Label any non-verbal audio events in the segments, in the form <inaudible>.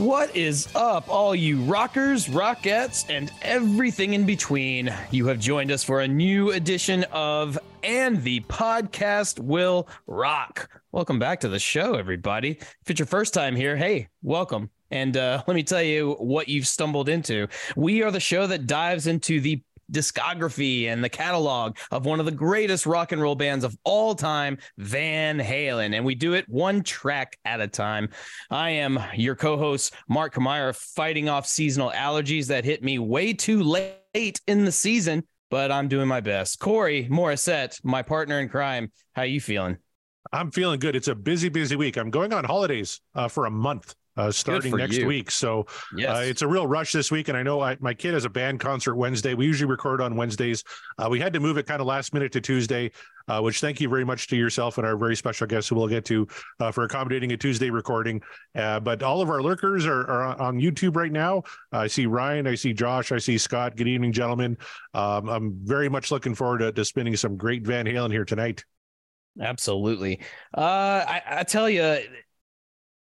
What is up, all you rockers, rockettes, and everything in between? You have joined us for a new edition of And the Podcast Will Rock. Welcome back to the show, everybody. If it's your first time here, hey, welcome. And uh, let me tell you what you've stumbled into. We are the show that dives into the discography and the catalog of one of the greatest rock and roll bands of all time, Van Halen. And we do it one track at a time. I am your co host, Mark Kamara, fighting off seasonal allergies that hit me way too late in the season, but I'm doing my best. Corey Morissette, my partner in crime, how you feeling? I'm feeling good. It's a busy, busy week. I'm going on holidays uh, for a month uh, starting next you. week. So Yes. uh, it's a real rush this week. And I know I, my kid has a band concert Wednesday. We usually record on Wednesdays. Uh, we had to move it kind of last minute to Tuesday, uh, which thank you very much to yourself and our very special guest who we'll get to uh, for accommodating a Tuesday recording. Uh, but all of our lurkers are, are on YouTube right now. I see Ryan, I see Josh, I see Scott. Good evening, gentlemen. Um, I'm very much looking forward to, to spinning some great Van Halen here tonight. Absolutely. Uh, I, I tell you,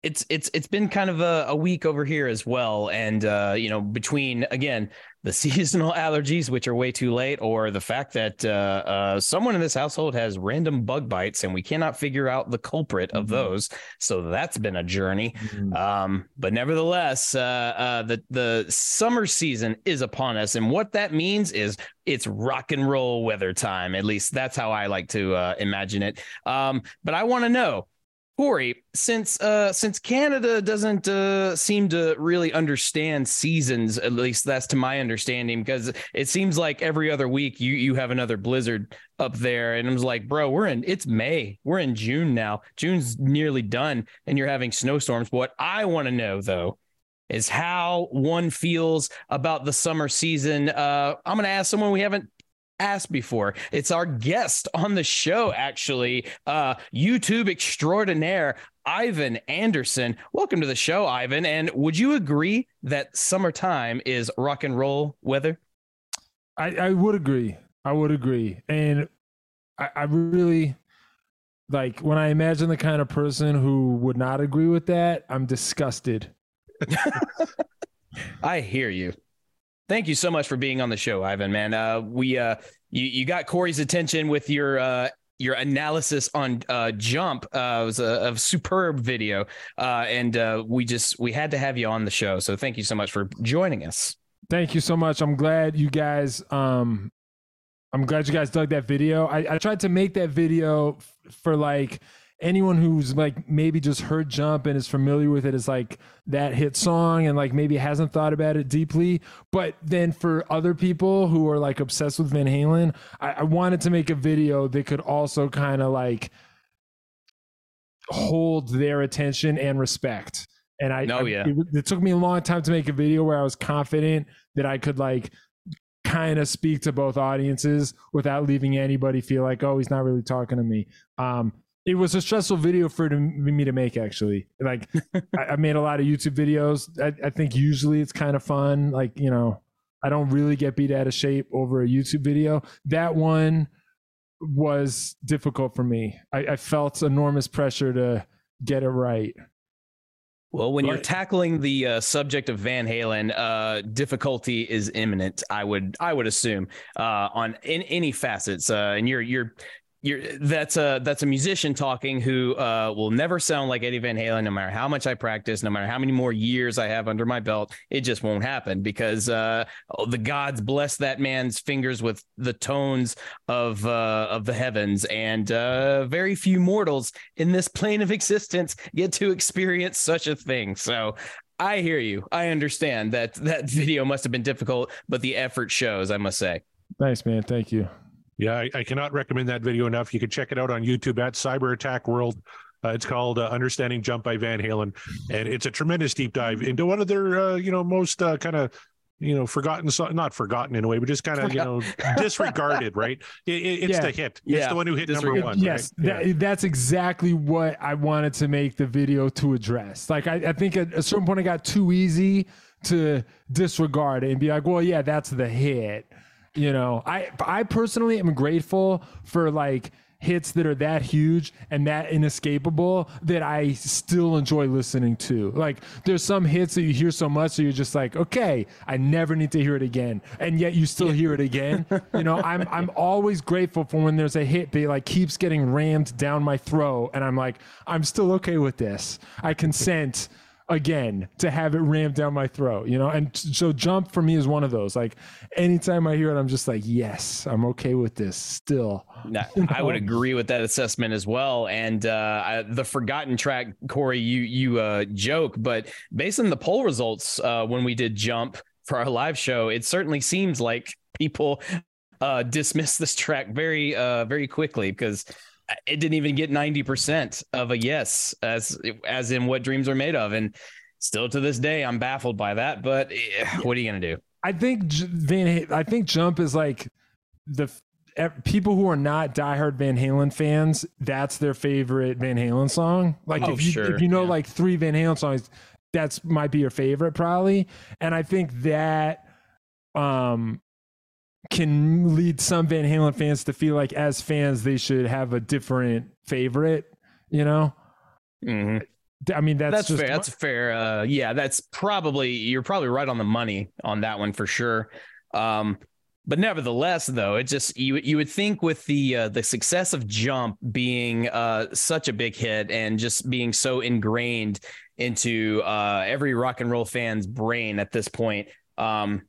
it's it's it's been kind of a, a week over here as well, and uh, you know, between again the <laughs> seasonal allergies, which are way too late, or the fact that uh, uh, someone in this household has random bug bites, and we cannot figure out the culprit of Mhm. those. So that's been a journey. Um, but nevertheless, uh, uh, the the summer season is upon us, and what that means is it's rock and roll weather time. At least that's how I like to uh, imagine it. Um, but I want to know, Corey, since uh, since Canada doesn't uh, seem to really understand seasons, at least that's to my understanding, because it seems like every other week you you have another blizzard up there, and I was like, bro, we're in it's May, we're in June now, June's nearly done, and you're having snowstorms. What I want to know though is how one feels about the summer season. Uh, I'm going to ask someone we haven't asked before. It's our guest on the show, actually, uh, YouTube extraordinaire, Ivan Anderson. Welcome to the show, Ivan. And would you agree that summertime is rock and roll weather? I, I would agree. I would agree. And I, I really like when I imagine the kind of person who would not agree with that, I'm disgusted. <laughs> I hear you. Thank you so much for being on the show, Ivan. Man, uh, we uh, you you got Corey's attention with your uh, your analysis on uh, Jump. Uh, it was a, a superb video, uh, and uh, we just we had to have you on the show. So thank you so much for joining us. Thank you so much. I'm glad you guys um I'm glad you guys dug that video. I, I tried to make that video f- for like anyone who's like maybe just heard jump and is familiar with it is like that hit song and like maybe hasn't thought about it deeply. But then for other people who are like obsessed with Van Halen, I, I wanted to make a video that could also kind of like hold their attention and respect. And I, Oh, I- yeah. it, it took me a long time to make a video where I was confident that I could like kind of speak to both audiences without leaving anybody feel like, oh, he's not really talking to me. Um, it was a stressful video for me to make actually. Like <laughs> I, made a lot of YouTube videos. I, I think usually it's kind of fun. Like, you know, I don't really get beat out of shape over a YouTube video. That one was difficult for me. I, I felt enormous pressure to get it right. Well, when you're tackling the uh, subject of Van Halen, uh, difficulty is imminent. I would I would assume uh, on in any facets. Uh, and you're you're you're that's a that's a musician talking who uh, will never sound like Eddie Van Halen, no matter how much I practice, no matter how many more years I have under my belt. It just won't happen because uh, oh, the gods bless that man's fingers with the tones of uh, of the heavens, and uh, very few mortals in this plane of existence get to experience such a thing. So I hear you. I understand that that <laughs> video must have been difficult, but the effort shows. I must say. Thanks, man, thank you. Yeah, I, I cannot recommend that video enough. You can check it out on YouTube at Cyber Attack World. Uh, it's called uh, "Understanding Jump" by Van Halen, and it's a tremendous deep dive into one of their, uh, you know, most uh, kind of, you know, forgotten, so- not forgotten in a way, but just kind of, you know, <laughs> disregarded. Right? It, it, it's Yeah. the hit. It's Yeah, the one who hit number one. yes, right? that, that's exactly what I wanted to make the video to address. Like, I, I think at a certain point, it got too easy to disregard it and be like, well, yeah, that's the hit. You know, I I personally am grateful for like hits that are that huge and that inescapable that I still enjoy listening to. Like there's some hits that you hear so much that you're just like, okay, I never need to hear it again. And yet you still hear it again. <laughs> You know, I'm I'm always grateful for when there's a hit that like keeps getting rammed down my throat and I'm like, I'm still okay with this. I consent again to have it rammed down my throat, you know? And so jump for me is one of those. Like anytime I hear it, I'm just like, yes, I'm okay with this still. No, <laughs> I would agree with that assessment as well. And uh, I, the forgotten track, Corey, you you uh, joke, but based on the poll results uh, when we did jump for our live show, it certainly seems like people uh, dismiss this track very uh, very quickly because it didn't even get ninety percent of a yes, as as in what dreams are made of, and still to this day, I'm baffled by that. But eh, what are you gonna do? I think Van. I think Jump is like the people who are not diehard Van Halen fans. That's their favorite Van Halen song. Like Oh, if you sure, if you know yeah. like three Van Halen songs, that's might be your favorite probably. And I think that um can lead some Van Halen fans to feel like as fans they should have a different favorite. You know. Mhm. I mean that's, that's, just fair. That's fair. Uh, yeah, that's probably you're probably right on the money on that one for sure. Um, but nevertheless, though, it just you you would think with the uh, the success of Jump being uh, such a big hit and just being so ingrained into uh, every rock and roll fan's brain at this point, um,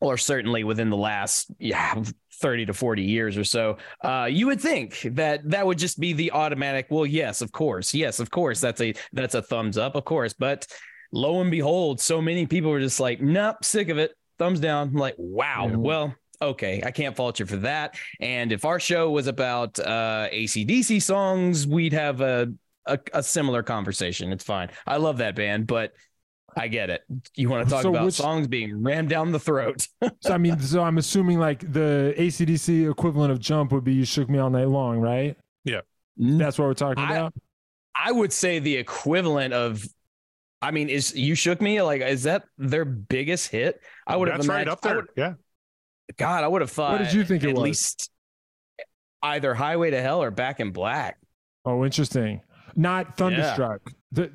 or certainly within the last yeah 30 to 40 years or so uh, you would think that that would just be the automatic well yes of course yes of course that's a that's a thumbs up of course but lo and behold so many people were just like nope sick of it thumbs down I'm like wow Yeah. well okay i can't fault you for that and if our show was about uh acdc songs we'd have a a, a similar conversation it's fine i love that band but I get it. You want to talk So about which- songs being rammed down the throat. <laughs> So I mean, so I'm assuming like the ACDC equivalent of Jump would be "You Shook Me All Night Long," right? Yeah, mm-hmm. that's what we're talking I- about. I would say the equivalent of, I mean, is you shook me like is that their biggest hit? I would have That's right up there. would- yeah. God, I would have thought. What did you think it at was? least either Highway to Hell or Back in Black. Oh, interesting. Not Thunderstruck. The,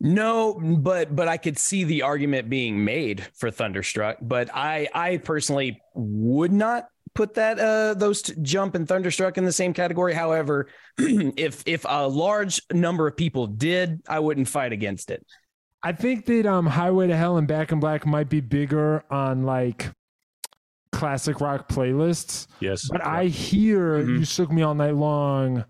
No, but but I could see the argument being made for Thunderstruck, but I I personally would not put that uh those t- Jump and Thunderstruck in the same category. However, <clears throat> if if a large number of people did, I wouldn't fight against it. I think that um, Highway to Hell and Back in Black might be bigger on like classic rock playlists, Yes. but I hear Mhm. "You Shook Me All Night Long"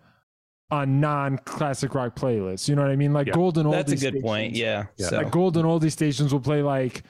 on non-classic rock playlists. You know what I mean? Like Yeah. golden oldie. That's a good point. stations. Yeah. Yeah. So Like golden oldie stations will play like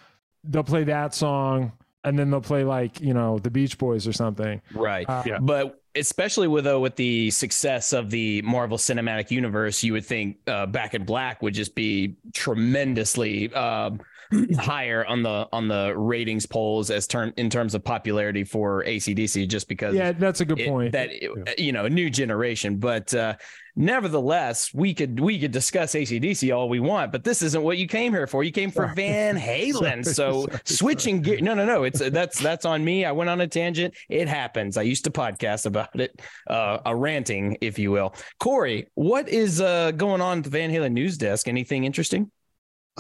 they'll play that song and then they'll play like you know the Beach Boys or something. right. Uh, Yeah. But especially with though with the success of the Marvel Cinematic Universe, you would think uh, Back in Black would just be tremendously um, <clears throat> higher on the on the ratings polls as term in terms of popularity for ACDC, just because Yeah, that's a good it- point. that you know a new generation. But uh nevertheless we could we could discuss acdc all we want but this isn't what you came here for. You came for Sorry. van <laughs> halen. Sorry, so sorry, switching gear no no no. It's that's that's on me. I went on a tangent. It happens. I used to podcast about it uh a ranting if you will. Corey what is uh going on at the van halen news desk? Anything interesting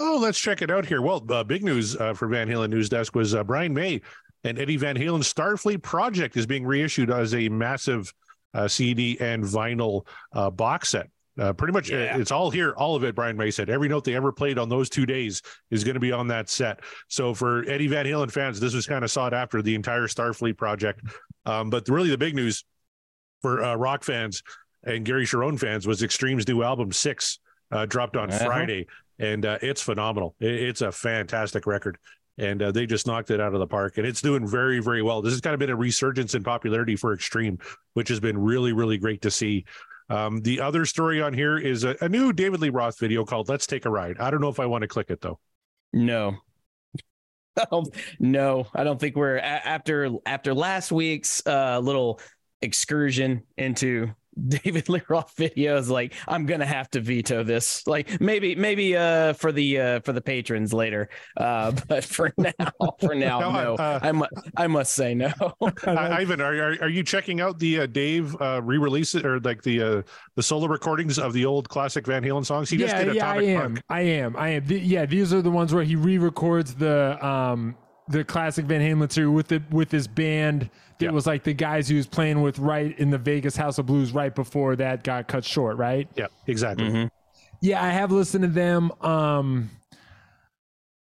Oh, let's check it out here. Well, uh, big news uh, for Van Halen News Desk was uh, Brian May and Eddie Van Halen's Starfleet project is being reissued as a massive uh, CD and vinyl uh, box set. Uh, pretty much, Yeah. it's all here. All of it. Brian May said every note they ever played on those two days is going to be on that set. So for Eddie Van Halen fans, this was kind of sought after the entire Starfleet project. Um, but really, the big news for uh, rock fans and Gary Cherone fans was Extreme's new album Six uh, dropped on Uh-huh. Friday. And uh, it's phenomenal. It's a fantastic record, and uh, they just knocked it out of the park, and it's doing very, very well. This has kind of been a resurgence in popularity for Extreme, which has been really, really great to see. Um, the other story on here is a, a new David Lee Roth video called "Let's Take a Ride." I don't know if I want to click it though. No. <laughs> no, I don't think we're after after last week's uh, little excursion into David <laughs> Lee Roth videos. Like, I'm gonna have to veto this. Like, maybe maybe uh, for the uh, for the patrons later. Uh, <laughs> but for now, for <laughs> now, No, no. uh, I mu- I must say no. I, Ivan, are, are are you checking out the uh, Dave uh, re-release or like the uh, the solo recordings of the old classic Van Halen songs? He just yeah, did yeah, I am. Park. I am. I am. Th- yeah, these are the ones where he re-records the um the classic Van Halen material with the with his band. That Yeah. was like the guys he was playing with right in the Vegas House of Blues right before that got cut short, right? Yeah, exactly. Mhm. Yeah, I have listened to them. Um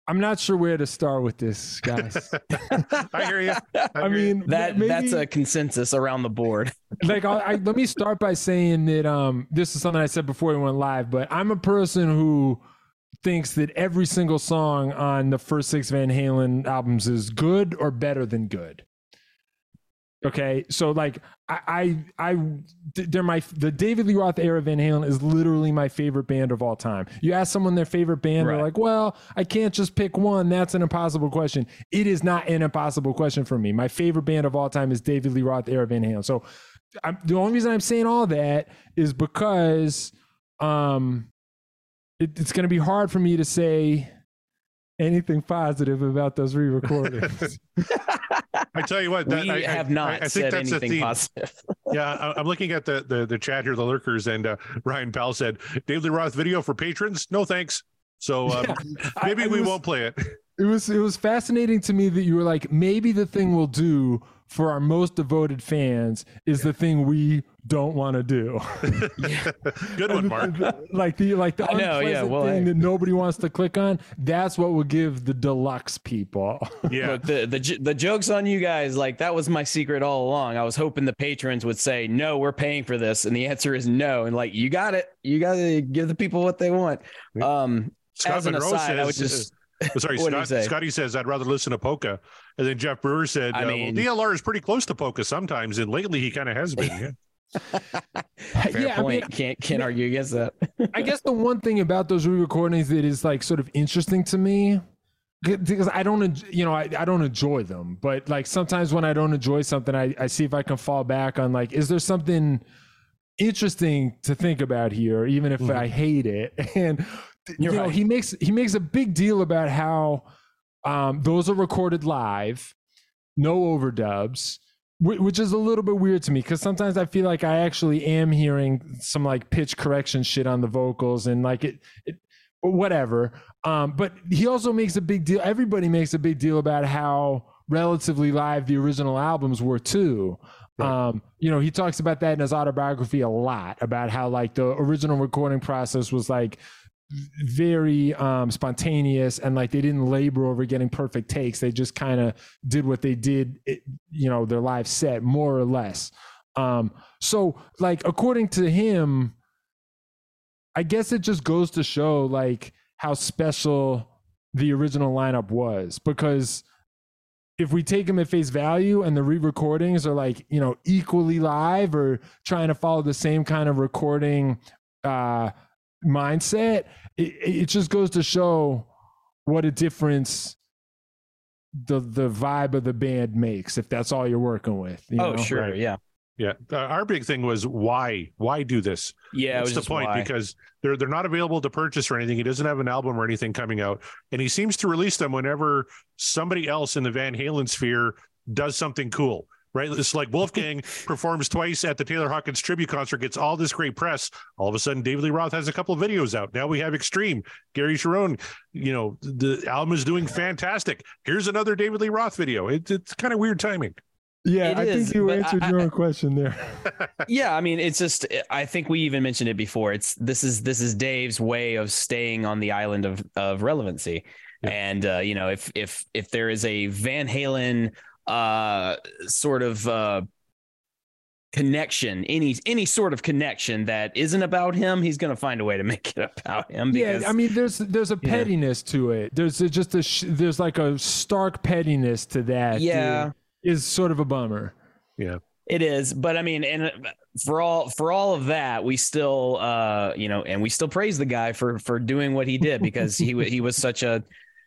I'm not sure where to start with this, guys. <laughs> I hear you. I mean, That maybe, that's a consensus around the board. <laughs> like I, I, let me start by saying that um this is something I said before we went live, but I'm a person who thinks that every single song on the first six Van Halen albums is good or better than good. Okay, so like I I, I they're my the David Lee Roth era Van Halen is literally my favorite band of all time. You ask someone their favorite band, Right. they're like, "Well, I can't just pick one. That's an impossible question." It is not an impossible question for me. My favorite band of all time is David Lee Roth era Van Halen. So I'm, the only reason I'm saying all that is because um, it, it's going to be hard for me to say anything positive about those re-recordings. <laughs> <laughs> I tell you what, that, we I, I- have I- not I, think said that's the anything theme. positive. <laughs> Yeah, I, I'm looking at the, the the chat here, the lurkers, and uh, Ryan Powell said, "David Lee Roth video for patrons? No thanks." So um, I- maybe I we was- won't play it. it was it was fascinating to me that you were like maybe the thing we'll do for our most devoted fans is the thing we don't want to do <laughs> Good one, Mark. like the like the I know, yeah, unpleasant well, thing I- that nobody wants to click on that's what will give the deluxe people Yeah, Look, the the the jokes on you guys. Like that was my secret all along. I was hoping the patrons would say, "No, we're paying for this," and the answer is no. And like, you got it. You got to give the people what they want. Um, Scott as an Monroe aside, I would says. just- uh, sorry, <laughs> What did he Scott, say? Scotty says I'd rather listen to polka, and then Jeff Brewer said, I uh, mean- well, DLR is pretty close to polka sometimes, and lately he kind of has been. Yeah. <laughs> fair yeah I mean, can't can't argue against that. <laughs> I guess the one thing about those re-recordings that is like sort of interesting to me because I don't, you know, I, I don't enjoy them, but like sometimes when I don't enjoy something, I, I see if I can fall back on like, is there something interesting to think about here, even if I hate it? And You're you know, right. he makes he makes a big deal about how um, those are recorded live, no overdubs, whi- which is a little bit weird to me because sometimes I feel like I actually am hearing some like pitch correction shit on the vocals and like it, it whatever. Um, but he also makes a big deal. Everybody makes a big deal about how relatively live the original albums were too. Um, you know, he talks about that in his autobiography a lot about how like the original recording process was like very um spontaneous and like they didn't labor over getting perfect takes. They just kind of did what they did it, you know their live set more or less. Um so like according to him i guess it just goes to show like how special the original lineup was. Because if we take them at face value and the re-recordings are like you know equally live or trying to follow the same kind of recording uh mindset it, it just goes to show what a difference the the vibe of the band makes if that's all you're working with you oh, know? sure, Right. yeah, Yeah, uh, our big thing was why? Why do this? yeah. it That's was the point why. because they're they're not available to purchase or anything. He doesn't have an album or anything coming out, and he seems to release them whenever somebody else in the Van Halen sphere does something cool. Right, it's like Wolfgang <laughs> performs twice at the Taylor Hawkins tribute concert, gets all this great press. All of a sudden, David Lee Roth has a couple of videos out. Now we have Extreme, Gary Cherone. You know, the album is doing fantastic. Here's another David Lee Roth video. It, it's kind of weird timing. yeah It i is, think you answered I- your own question there <laughs> yeah i mean it's just i think we even mentioned it before it's this is this is dave's way of staying on the island of of relevancy Yeah. and uh you know if if if there is a van halen uh sort of uh connection, any any sort of connection that isn't about him, he's going to find a way to <laughs> make it about him. Because, yeah, I mean, there's there's a Yeah. pettiness to it. There's a- just a sh- there's like a stark pettiness to that. yeah, is sort of a bummer. Yeah. It is, but I mean, and for all for all of that, we still, uh, you know, and we still praise the guy for for doing what he did because he he was such a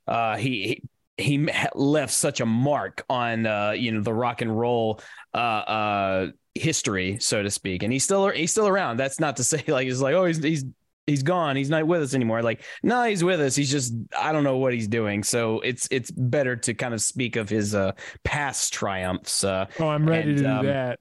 uh, he. he he left such a mark on uh, you know the rock and roll uh, uh, history, so to speak, and he's still he's still around. That's not to say <laughs> like he's like oh he's he's he's gone, he's not with us anymore. Like no, he's with us. He's just I don't know what he's doing. So it's it's better to kind of speak of his uh, past triumphs. Uh, Oh, I'm ready And, to do um, that.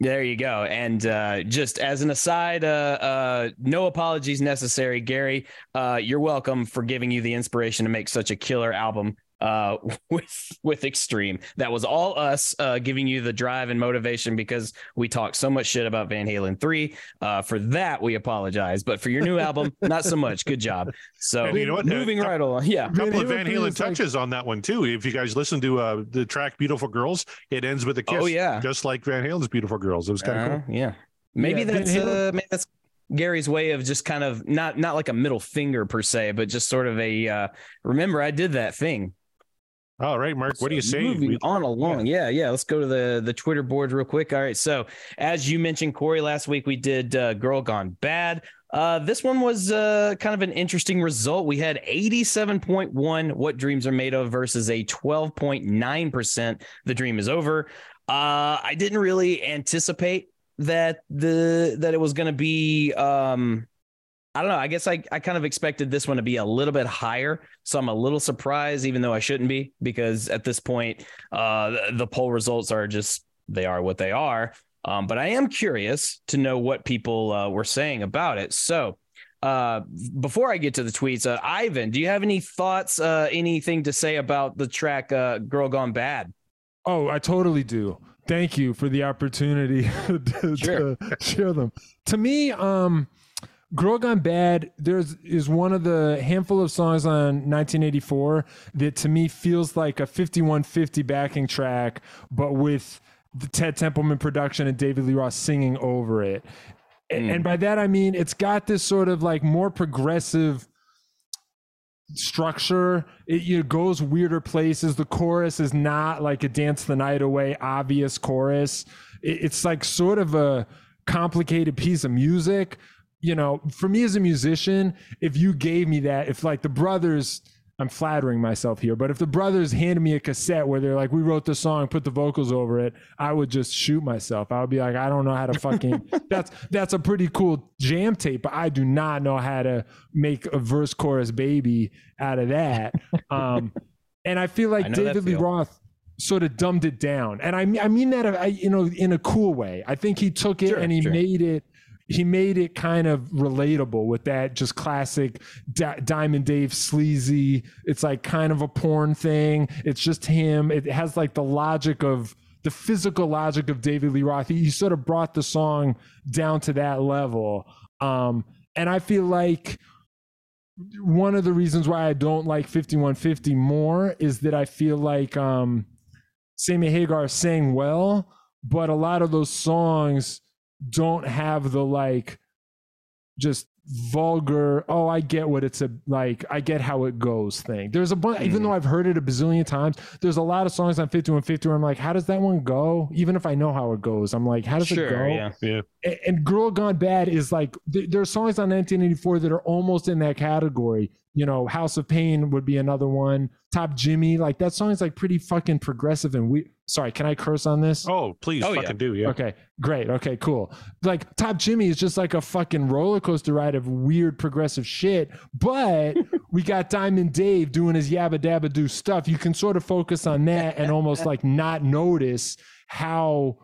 there you go. And uh, just as an aside, uh, uh, no apologies necessary, Gary. Uh, you're welcome for giving you the inspiration to make such a killer album uh, <laughs> with with Extreme. That was all us uh, giving you the drive and motivation because we talked so much shit about Van Halen three. Uh, for that, we apologize. But for your new album, <laughs> not so much. Good job. So And you know what? moving Uh, right along. Yeah. A couple of Van Halen Halen is like- touches on that one too. If you guys listen to uh, the track "Beautiful Girls," it ends with a kiss. Oh yeah. just like Van Halen's "Beautiful Girls." It was kind of Uh, yeah. Maybe Yeah, that's Halen- uh, maybe that's Gary's way of just kind of not not like a middle finger per se, but just sort of a uh, remember I did that thing. All right, Mark, what do you So say? Moving on along, yeah. yeah, Let's go to the the Twitter board real quick. All right, so as you mentioned, Corey, last week we did uh, "Girl Gone Bad." Uh, this one was uh, kind of an interesting result. We had 87.1 what dreams are made of versus a 12.9% the dream is over. Uh, I didn't really anticipate that the that it was going to be um I don't know. I guess I, I kind of expected this one to be a little bit higher. So I'm a little surprised, even though I shouldn't be, because at this point, uh, the, the poll results are just, they are what they are. Um, but I am curious to know what people uh, were saying about it. So uh, before I get to the tweets, uh, Ivan, do you have any thoughts, uh, anything to say about the track uh, Girl Gone Bad? Oh, I totally do. Thank you for the opportunity <laughs> to, Sure. to share them. To me, um, Girl Gone Bad, there's is one of the handful of songs on 1984 that to me feels like a 5150 backing track, but with the Ted Templeman production and David Lee Roth singing over it. And, and by that I mean it's got this sort of like more progressive structure. It you know, goes weirder places. The chorus is not like a dance the night away obvious chorus. It- it's like sort of a complicated piece of music. You know, for me as a musician, if you gave me that, if like the brothers, I'm flattering myself here, but if the brothers handed me a cassette where they're like, we wrote the song, put the vocals over it, I would just shoot myself. I would be like, I don't know how to fucking <laughs> that's that's a pretty cool jam tape, but I do not know how to make a verse chorus baby out of that. Um <laughs> and I feel like I David Lee. Roth sort of dumbed it down. And I mean I mean that I, you know in a cool way. I think he took it Sure, and he sure. made it he made it kind of relatable with that just classic Di- Diamond Dave sleazy. It's like kind of a porn thing. It's just him. It has like the logic of the physical logic of David Lee Roth. He, he sort of brought the song down to that level. Um, and I feel like one of the reasons why I don't like 5150 more is that I feel like um, Sammy Hagar sang well, but a lot of those songs don't have the like just vulgar oh i get what it's a like i get how it goes thing there's a bunch even mm. though i've heard it a bazillion times there's a lot of songs on 5150 where i'm like how does that one go even if i know how it goes i'm like how does it go yeah. yeah, and, and Girl Gone Bad is like th- there are songs on 1984 that are almost in that category. You know, House of Pain would be another one. Top Jimmy, like that song is like pretty fucking progressive and we. Sorry, can I curse on this? Oh, please, Oh, yeah. fucking do. Yeah. Okay, great. Okay, cool. Like Top Jimmy is just like a fucking roller coaster ride of weird progressive shit. But <laughs> we got Diamond Dave doing his yabba dabba do stuff. You can sort of focus on that and almost like not notice how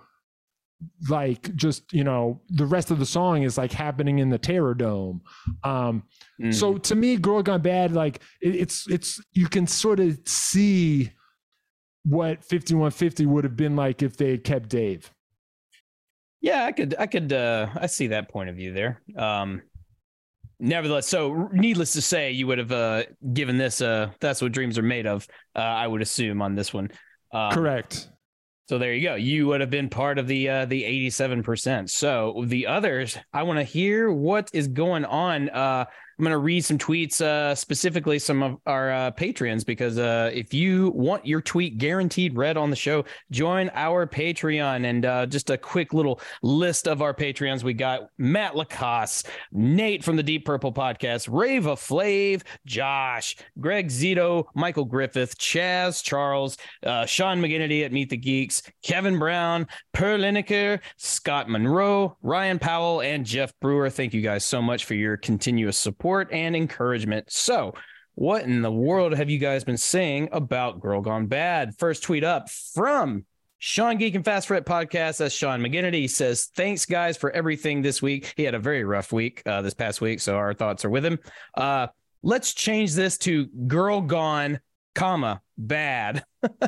like just you know the rest of the song is like happening in the terror dome um Mm. so to me girl gone bad like it, it's it's you can sort of see what 5150 would have been like if they had kept dave Yeah, I could, I could, uh, I see that point of view there. Um, nevertheless, so needless to say, you would have uh, given this, uh, that's what dreams are made of. Uh, I would assume on this one. Um, correct So there you go. You would have been part of the uh, the eighty seven percent. So the others, I want to hear what is going on. Uh, I'm going to read some tweets, uh, specifically some of our uh, because uh, if you want your tweet guaranteed read on the show, join our Patreon. And uh, just a quick little list of our Patreons we got Matt Lacoste, Nate from the Deep Purple podcast, Rava Flav, Josh, Greg Zito, Michael Griffith, Chaz Charles, uh, Sean McGinnity at Meet the Geeks, Kevin Brown, Per Lineker, Scott Monroe, Ryan Powell, and Jeff Brewer. Thank you guys so much for your continuous support and encouragement. So, what in the world have you guys been saying about Girl Gone Bad? First tweet up from Sean Geek and Fast Fret podcast. That's Sean McGinnity. Says, Thanks, guys, for everything this week. He had a very rough week uh, this past week, so our thoughts are with him. Uh, let's change this to Girl Gone, comma, bad. <laughs>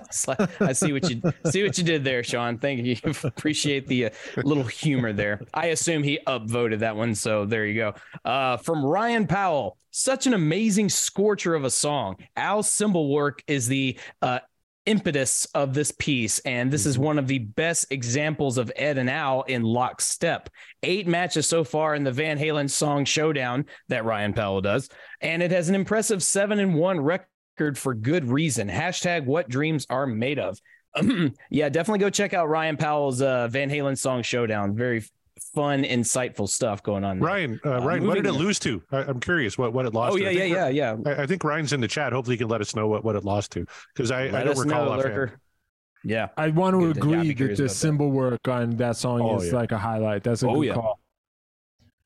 I see what you see what you did there, Sean. Thank you. <laughs> Appreciate the uh, little humor there. I assume he upvoted that one, so there you go. Uh, from Ryan Powell, such an amazing scorcher of a song. Al's cymbal work is the uh, impetus of this piece, and this is one of the best examples of Ed and Al in lockstep. Eight matches so far in the Van Halen song Showdown that Ryan Powell does, and it has an impressive seven and one record for good reason. Hashtag what dreams are made of. <clears throat> yeah, definitely go check out Ryan Powell's uh, Van Halen song Showdown. Very fun, insightful stuff going on. There. Ryan, uh, Ryan, what did it lose to? I, am curious what, what it lost. Oh to. yeah, yeah, yeah, yeah. I, I, think Ryan's in the chat. Hopefully, he can let us know what, what it lost to because I, I don't recall know, Lurker. Yeah, I want to agree that the cymbal work on that song oh, is yeah. like a highlight. That's a oh, good yeah. call.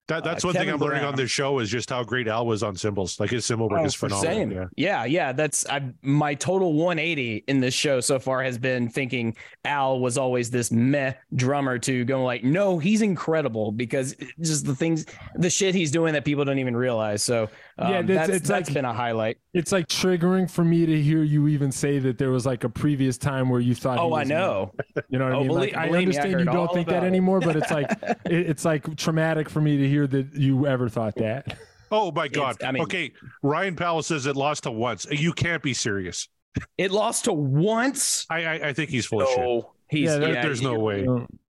That, that's uh, one Kevin thing I'm Brown. learning on this show is just how great Al was on cymbals. Like his cymbal work oh, is phenomenal. Same. Yeah. yeah, yeah. That's I, my total 180 in this show so far has been thinking Al was always this meh drummer to going like, no, he's incredible because just the things, the shit he's doing that people don't even realize. So um, yeah, that's, it's that's like, been a highlight. It's like triggering for me to hear you even say that there was like a previous time where you thought. Oh, I know. You know what oh, I mean? Believe, like, I understand I you don't think that anymore, but it's like <laughs> it, it's like traumatic for me to hear that you ever thought that. Oh my god! I mean, okay, Ryan Powell says it lost to once. You can't be serious. It lost to once. I I, I think he's full no, of shit. He's yeah, there, yeah, there's no way.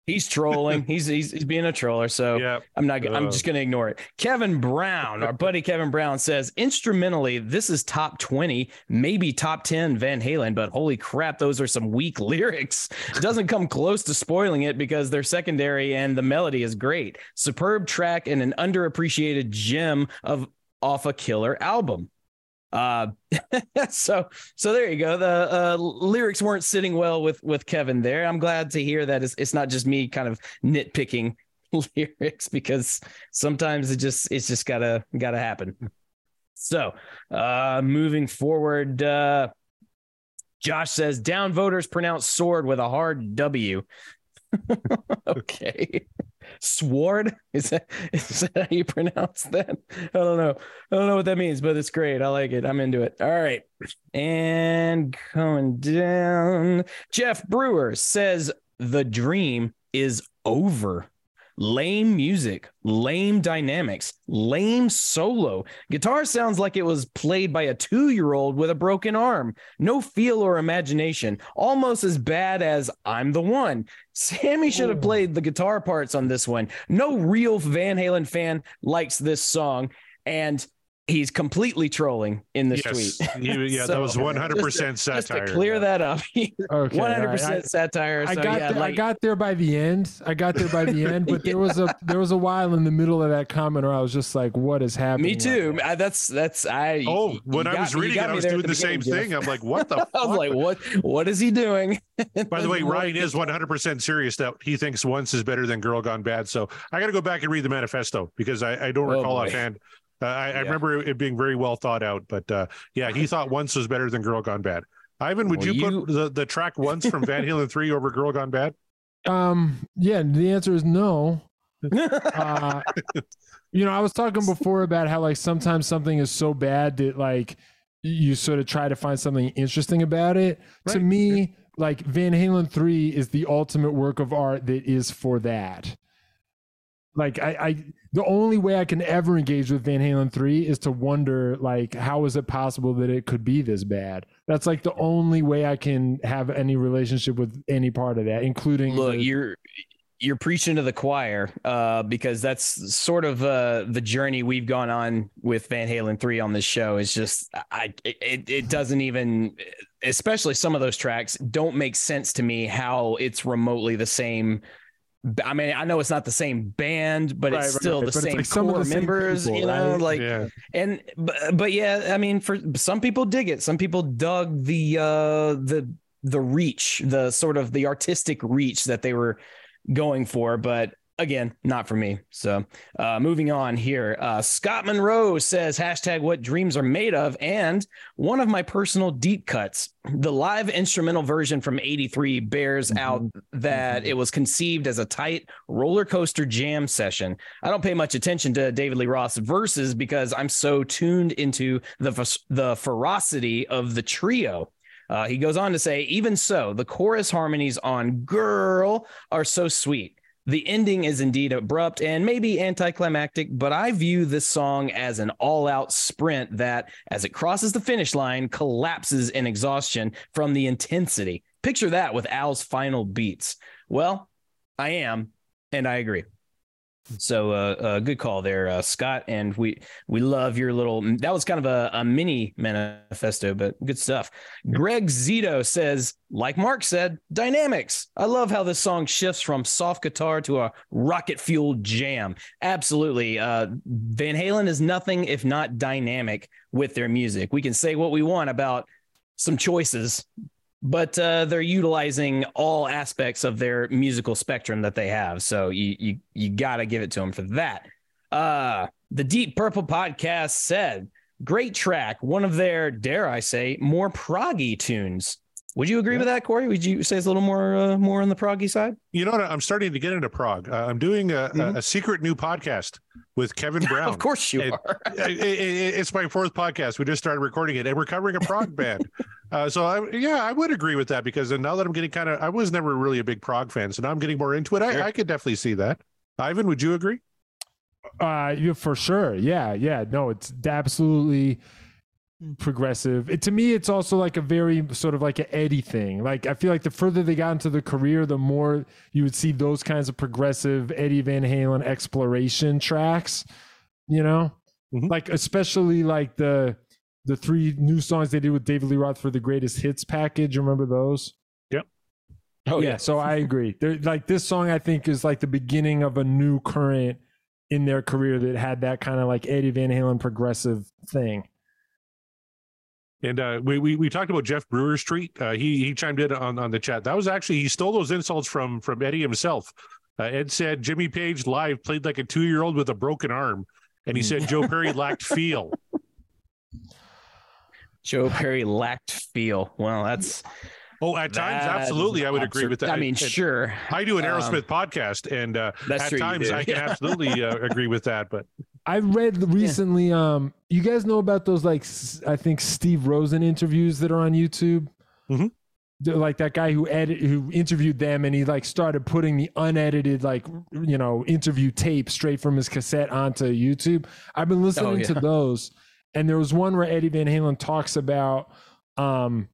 He's trolling. he's, he's he's being a troller. So yep. I'm not. I'm just going to ignore it. Kevin Brown, our buddy Kevin Brown says instrumentally, this is top 20, maybe top 10 Van Halen, but holy crap, those are some weak lyrics. <laughs> Doesn't come close to spoiling it because they're secondary and the melody is great. Superb track and an underappreciated gem of off a killer album. Uh, <laughs> so so there you go. The uh, lyrics weren't sitting well with with Kevin there. I'm glad to hear that it's, it's not just me kind of nitpicking <laughs> lyrics because sometimes it just it's just gotta gotta happen. So uh, moving forward, uh, Josh says down voters pronounce sword with a hard W. <laughs> okay. Sword is that is that how you pronounce that? I don't know. I don't know what that means, but it's great. I like it. I'm into it. All right, and going down. Jeff Brewer says the dream is over lame music, lame dynamics, lame solo. Guitar sounds like it was played by a two year old with a broken arm. No feel or imagination. Almost as bad as I'm the One. Sammy should have played the guitar parts on this one. No real Van Halen fan likes this song. And he's completely trolling in this yes. tweet. yeah, <laughs> so, that was 100% just to, satire. Just to clear that up. <laughs> okay, 100% right. satire. So, I got yeah, there, like, I got there by the end. I got there by the end, but <laughs> yeah. there was a there was a while in the middle of that comment where I was just like, what is happening? Me too. I, that's that's I Oh, when I was reading it, I was doing the, the same thing. I'm like, what the I was like, what what is he doing? by the way, Ryan is 100% serious that he thinks once is better than Girl Gone Bad. So I got to go back and read the manifesto because I, I don't oh, recall boy. offhand uh, I, yeah. I, remember it being very well thought out, but uh, yeah, he thought once was better than Girl Gone Bad. Ivan, would well, you, you, put the, the track once from Van <laughs> Halen three over Girl Gone Bad? Um, yeah, the answer is no. <laughs> uh, you know, I was talking before about how like sometimes something is so bad that like you sort of try to find something interesting about it. Right. To me, like Van Halen three is the ultimate work of art that is for that. Like I, I the only way I can ever engage with Van Halen 3 is to wonder like how is it possible that it could be this bad? That's like the only way I can have any relationship with any part of that, including Look, the- you're you're preaching to the choir uh, because that's sort of uh, the journey we've gone on with Van Halen three on this show. Is just I it it doesn't even, especially some of those tracks don't make sense to me how it's remotely the same. I mean, I know it's not the same band, but Right, it's still right. the But same like core the same members. people, you know, right? like yeah. and but, but yeah i mean for some people dig it some people dug the uh the the reach the sort of the artistic reach that they were going for but again not for me so uh moving on here uh scott monroe says hashtag what dreams are made of and one of my personal deep cuts the live instrumental version from 83 bears out that it was conceived as a tight roller coaster jam session I don't pay much attention to David Lee Roth verses because I'm so tuned into the f- the ferocity of the trio. Uh, he goes on to say, even so, the chorus harmonies on "Girl" are so sweet. The ending is indeed abrupt and maybe anticlimactic, but I view this song as an all-out sprint that, as it crosses the finish line, collapses in exhaustion from the intensity. Picture that with Al's final beats. Well, I am, and I agree. So, uh, uh, good call there, uh, Scott. And we we love your little. That was kind of a, a mini manifesto, but good stuff. Greg Zito says, like Mark said, dynamics. I love how this song shifts from soft guitar to a rocket fueled jam. Absolutely. Uh, Van Halen is nothing if not dynamic with their music. We can say what we want about some choices, but uh, they're utilizing all aspects of their musical spectrum that they have. So you you you got to give it to them for that. Uh, the Deep Purple podcast said, "Great track, one of their dare I say more proggy tunes." Would you agree Yeah. with that, Corey? Would you say it's a little more uh, more on the proggy side? You know what? I'm starting to get into prog. Uh, I'm doing a, Mhm. a, a secret new podcast with Kevin <laughs> Brown. of course you <laughs> It- are. I- I- I- it's my fourth podcast. We just started recording it, and we're covering a prog <laughs> band. Uh, so I, yeah, I would agree with that because now that I'm getting kind of, I was never really a big prog fan, so now I'm getting more into it. Sure. I, I could definitely see that. Ivan, would you agree? Uh, yeah, for sure. Yeah, yeah. No, it's absolutely progressive. It, to me, it's also like a very sort of like an Eddie thing. Like I feel like the further they got into the career, the more you would see those kinds of progressive Eddie Van Halen exploration tracks. You know, Mhm. like especially like the the three new songs they did with David Lee Roth for the greatest hits package. Remember those? Yep. Oh yeah, so I agree. They're, like this song, I think is like the beginning of a new current in their career that had that kind of like Eddie Van Halen progressive thing. And uh, we, we we talked about Jeff Brewer Street. Uh, he he chimed in on, on the chat. That was actually he stole those insults from from Eddie himself. Uh, Ed said Jimmy Page live played like a two year old with a broken arm, and he said Joe Perry lacked feel. <laughs> Joe Perry lacked feel. Well, that's Oh, at times, that absolutely, I would agree with that. I mean, And sure. I do an Um, Aerosmith podcast, and uh, That's at true. times. I can <laughs> absolutely uh, agree with that. But I read recently. Um, you guys know about those like I think Steve Rosen interviews that are on YouTube. Mhm. They're Like that guy who edit who interviewed them, and he like started putting the unedited like you know interview tape straight from his cassette onto YouTube. I've been listening to yeah. those, and there was one where Eddie Van Halen talks about um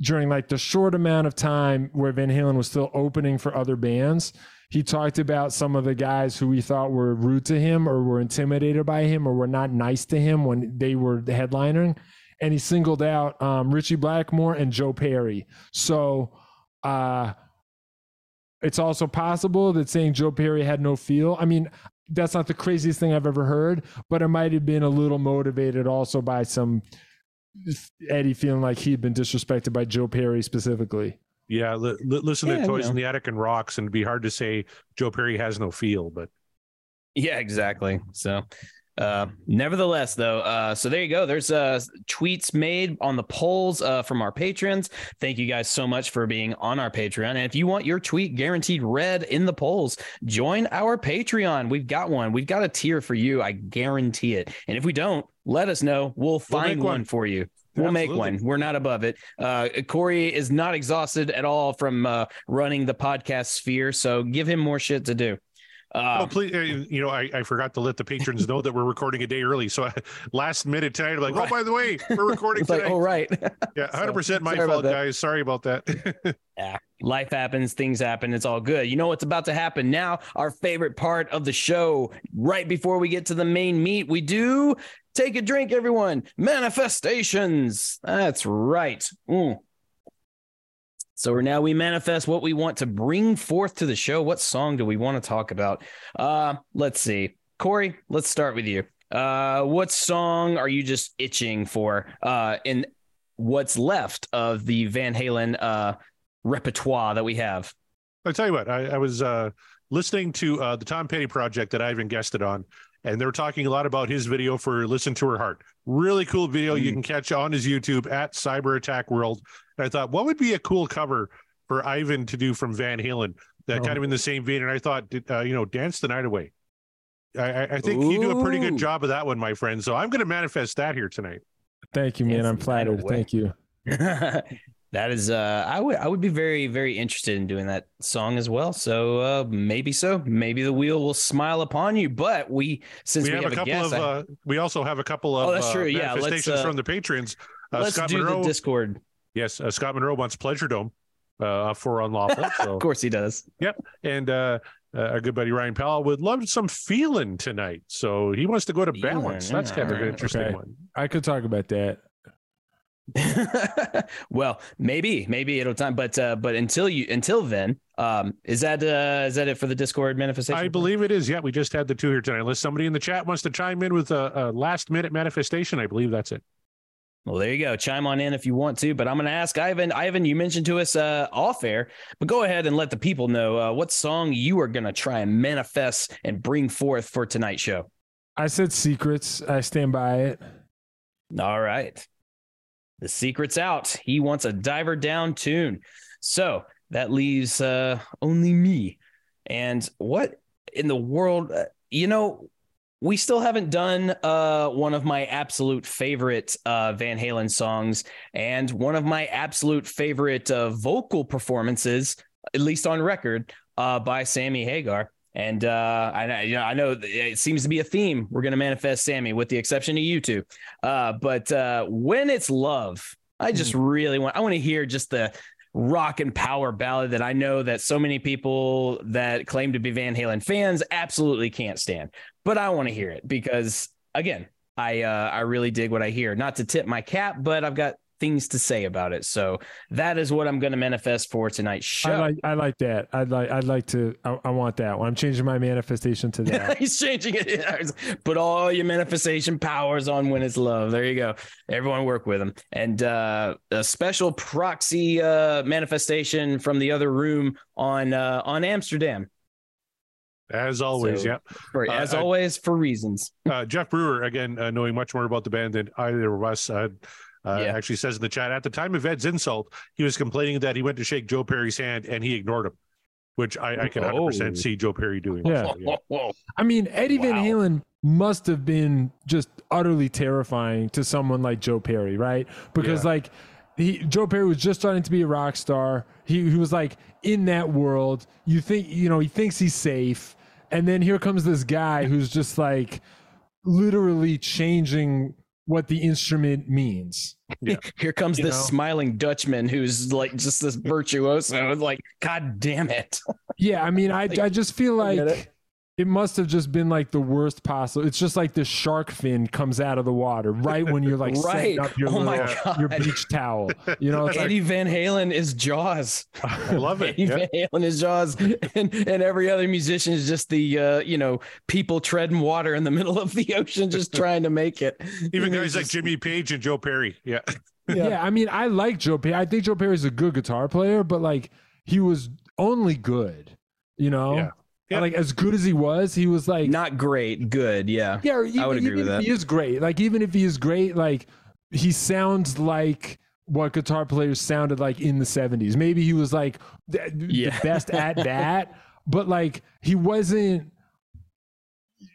during like the short amount of time where Van Halen was still opening for other bands, he talked about some of the guys who he thought were rude to him or were intimidated by him or were not nice to him when they were headlining. And he singled out um, Ritchie Blackmore and Joe Perry. So uh, it's also possible that saying Joe Perry had no feel. I mean, that's not the craziest thing I've ever heard, but it might have been a little motivated also by some Eddie feeling like he'd been disrespected by Joe Perry specifically. yeah, li- li- listen Yeah, to you Toys know. in the Attic and Rocks, and it'd be hard to say Joe Perry has no feel. But Yeah, exactly. So, uh, nevertheless, though, uh, so there you go. There's uh, tweets made on the polls uh, from our patrons. Thank you guys so much for being on our Patreon. And if you want your tweet guaranteed read in the polls, join our Patreon. We've got one. We've got a tier for you. I guarantee it. And if we don't, let us know. We'll find make one. one. for you. We'll make one. We're not above it. Uh, Corey is not exhausted at all from uh, running the podcast sphere. So give him more shit to do. Uh, oh, please, uh, you know, I, I forgot to let the patrons know that we're recording a day early. So <laughs> last minute tonight, I'm like, Right. oh, by the way, we're recording <laughs> it's like, oh right. <laughs> yeah, 100% my fault, guys. Sorry about that. Yeah, life happens, things happen, it's all good. You know what's about to happen now? Our favorite part of the show, right before we get to the main meat, we do take a drink, everyone. Manifestations. That's right. Mm. So now we manifest what we want to bring forth to the show. What song do we want to talk about? Uh, let's see. Corey, let's start with you. Uh, what song are you just itching for? Uh, in what's left of the Van Halen uh repertoire that we have. I'll tell you what, I, I was uh, listening to uh, the Tom Petty project that Ivan guested on, and they were talking a lot about his video for Listen to Her Heart. Really cool video you Mm. can catch on his YouTube at Cyber Attack World. And I thought, what would be a cool cover for Ivan to do from Van Halen? That Oh. kind of in the same vein. And I thought, uh, you know, Dance the Night Away. I, I, I think you do a pretty good job of that one, my friend. So I'm going to manifest that here tonight. Thank you, man. Dance I'm the night flattered. away. Thank you. <laughs> that is uh I would I would be very very interested in doing that song as well. So uh maybe so. Maybe the wheel will smile upon you, but we since we we, have, a couple guest, of. I- Uh, we also have a couple of Oh, that's uh, true. Yeah, let's, manifestations uh, from the patrons. Uh, let's Scott do Monroe, the Discord. yes, uh, Scott Monroe wants Pleasure Dome uh, for unlawful. <laughs> So Of course he does. Yep, and uh, uh, our good buddy Ryan Powell would love some feeling tonight. So he wants to go to Feeling, balance. That's kind of an interesting okay. one. I could talk about that. <laughs> well, maybe, maybe it'll time, but uh, but until you until then, um, is that uh, is that it for the Discord manifestation? I believe it is. Yeah, we just had the two here tonight. Unless somebody in the chat wants to chime in with a, a last minute manifestation, I believe that's it. Well, there you go. Chime on in if you want to, but I'm going to ask Ivan. Ivan, you mentioned to us uh, off air, but go ahead and let the people know uh, what song you are going to try and manifest and bring forth for tonight's show. I said secrets. I stand by it. All right. The secret's out. He wants a diver down tune. So that leaves uh, only me. And what in the world, uh, you know, we still haven't done uh, one of my absolute favorite uh, Van Halen songs and one of my absolute favorite uh, vocal performances, at least on record, uh, by Sammy Hagar. And uh, I, know- you know, I know it seems to be a theme. We're going to manifest Sammy, with the exception of you two. Uh, but uh, when it's love, I just really want. I want to hear just the rock and power ballad that I know that so many people that claim to be Van Halen fans absolutely can't stand. But I want to hear it because again, I uh, I really dig what I hear. Not to tip my cap, but I've got things to say about it. So that is what I'm going to manifest for tonight's show. I like. I like that. I'd like. I'd like to. I, I want that one. I'm changing my manifestation to that. <laughs> He's changing it. <laughs> Put all your manifestation powers on when it's love. There you go. Everyone work with him. And uh, a special proxy uh, manifestation from the other room on uh, on Amsterdam. As always, So- yeah. For, Uh, as I- always, for reasons. Uh, Jeff Brewer, again, uh, knowing much more about the band than either of us, uh, Yeah. actually says in the chat at the time of Ed's insult, he was complaining that he went to shake Joe Perry's hand and he ignored him, which I, I can 100% Oh. see Joe Perry doing. Yeah. So, yeah. I mean, Eddie Van Halen must have been just utterly terrifying to someone like Joe Perry, right? Because Yeah. like he, Joe Perry was just starting to be a rock star. He, he was like in that world. You think you know he thinks he's safe, and then here comes this guy who's just like literally changing what the instrument means. Yeah. <laughs> Here comes You this know? smiling Dutchman who's like just this virtuoso. <laughs> Like, God damn it. Yeah, I mean, I <laughs> I just feel like get it. it. must have just been like the worst possible. It's just like the shark fin comes out of the water right when you're like setting up your Oh my little- God. your beach towel. You know, it's like, Eddie Van Halen is Jaws. I love it. Eddie Yeah. Van Halen is Jaws, and, and every other musician is just the uh, you know people treading water in the middle of the ocean, just trying to make it. Even You know, guys like Jimmy Page and Joe Perry. Yeah. yeah. I mean, I like Joe Perry. I think Joe Perry's a good guitar player, but like he was only good. You know, Yeah. Yeah. like as good as he was, he was like not great, good, yeah. Yeah, even, would agree with that. He is great. Like even if he is great, like he sounds like what guitar players sounded like in the 70s. Maybe he was like the, Yeah. the best at <laughs> that, but like he wasn't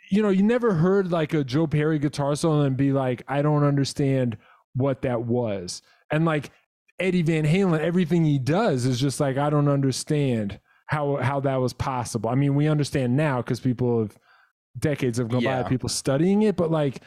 you know, you never heard like a Joe Perry guitar solo and be like, I don't understand what that was. And like Eddie Van Halen, everything he does is just like, I don't understand how how that was possible. I mean, we understand now because people have decades have gone by Yeah. of people studying it, but like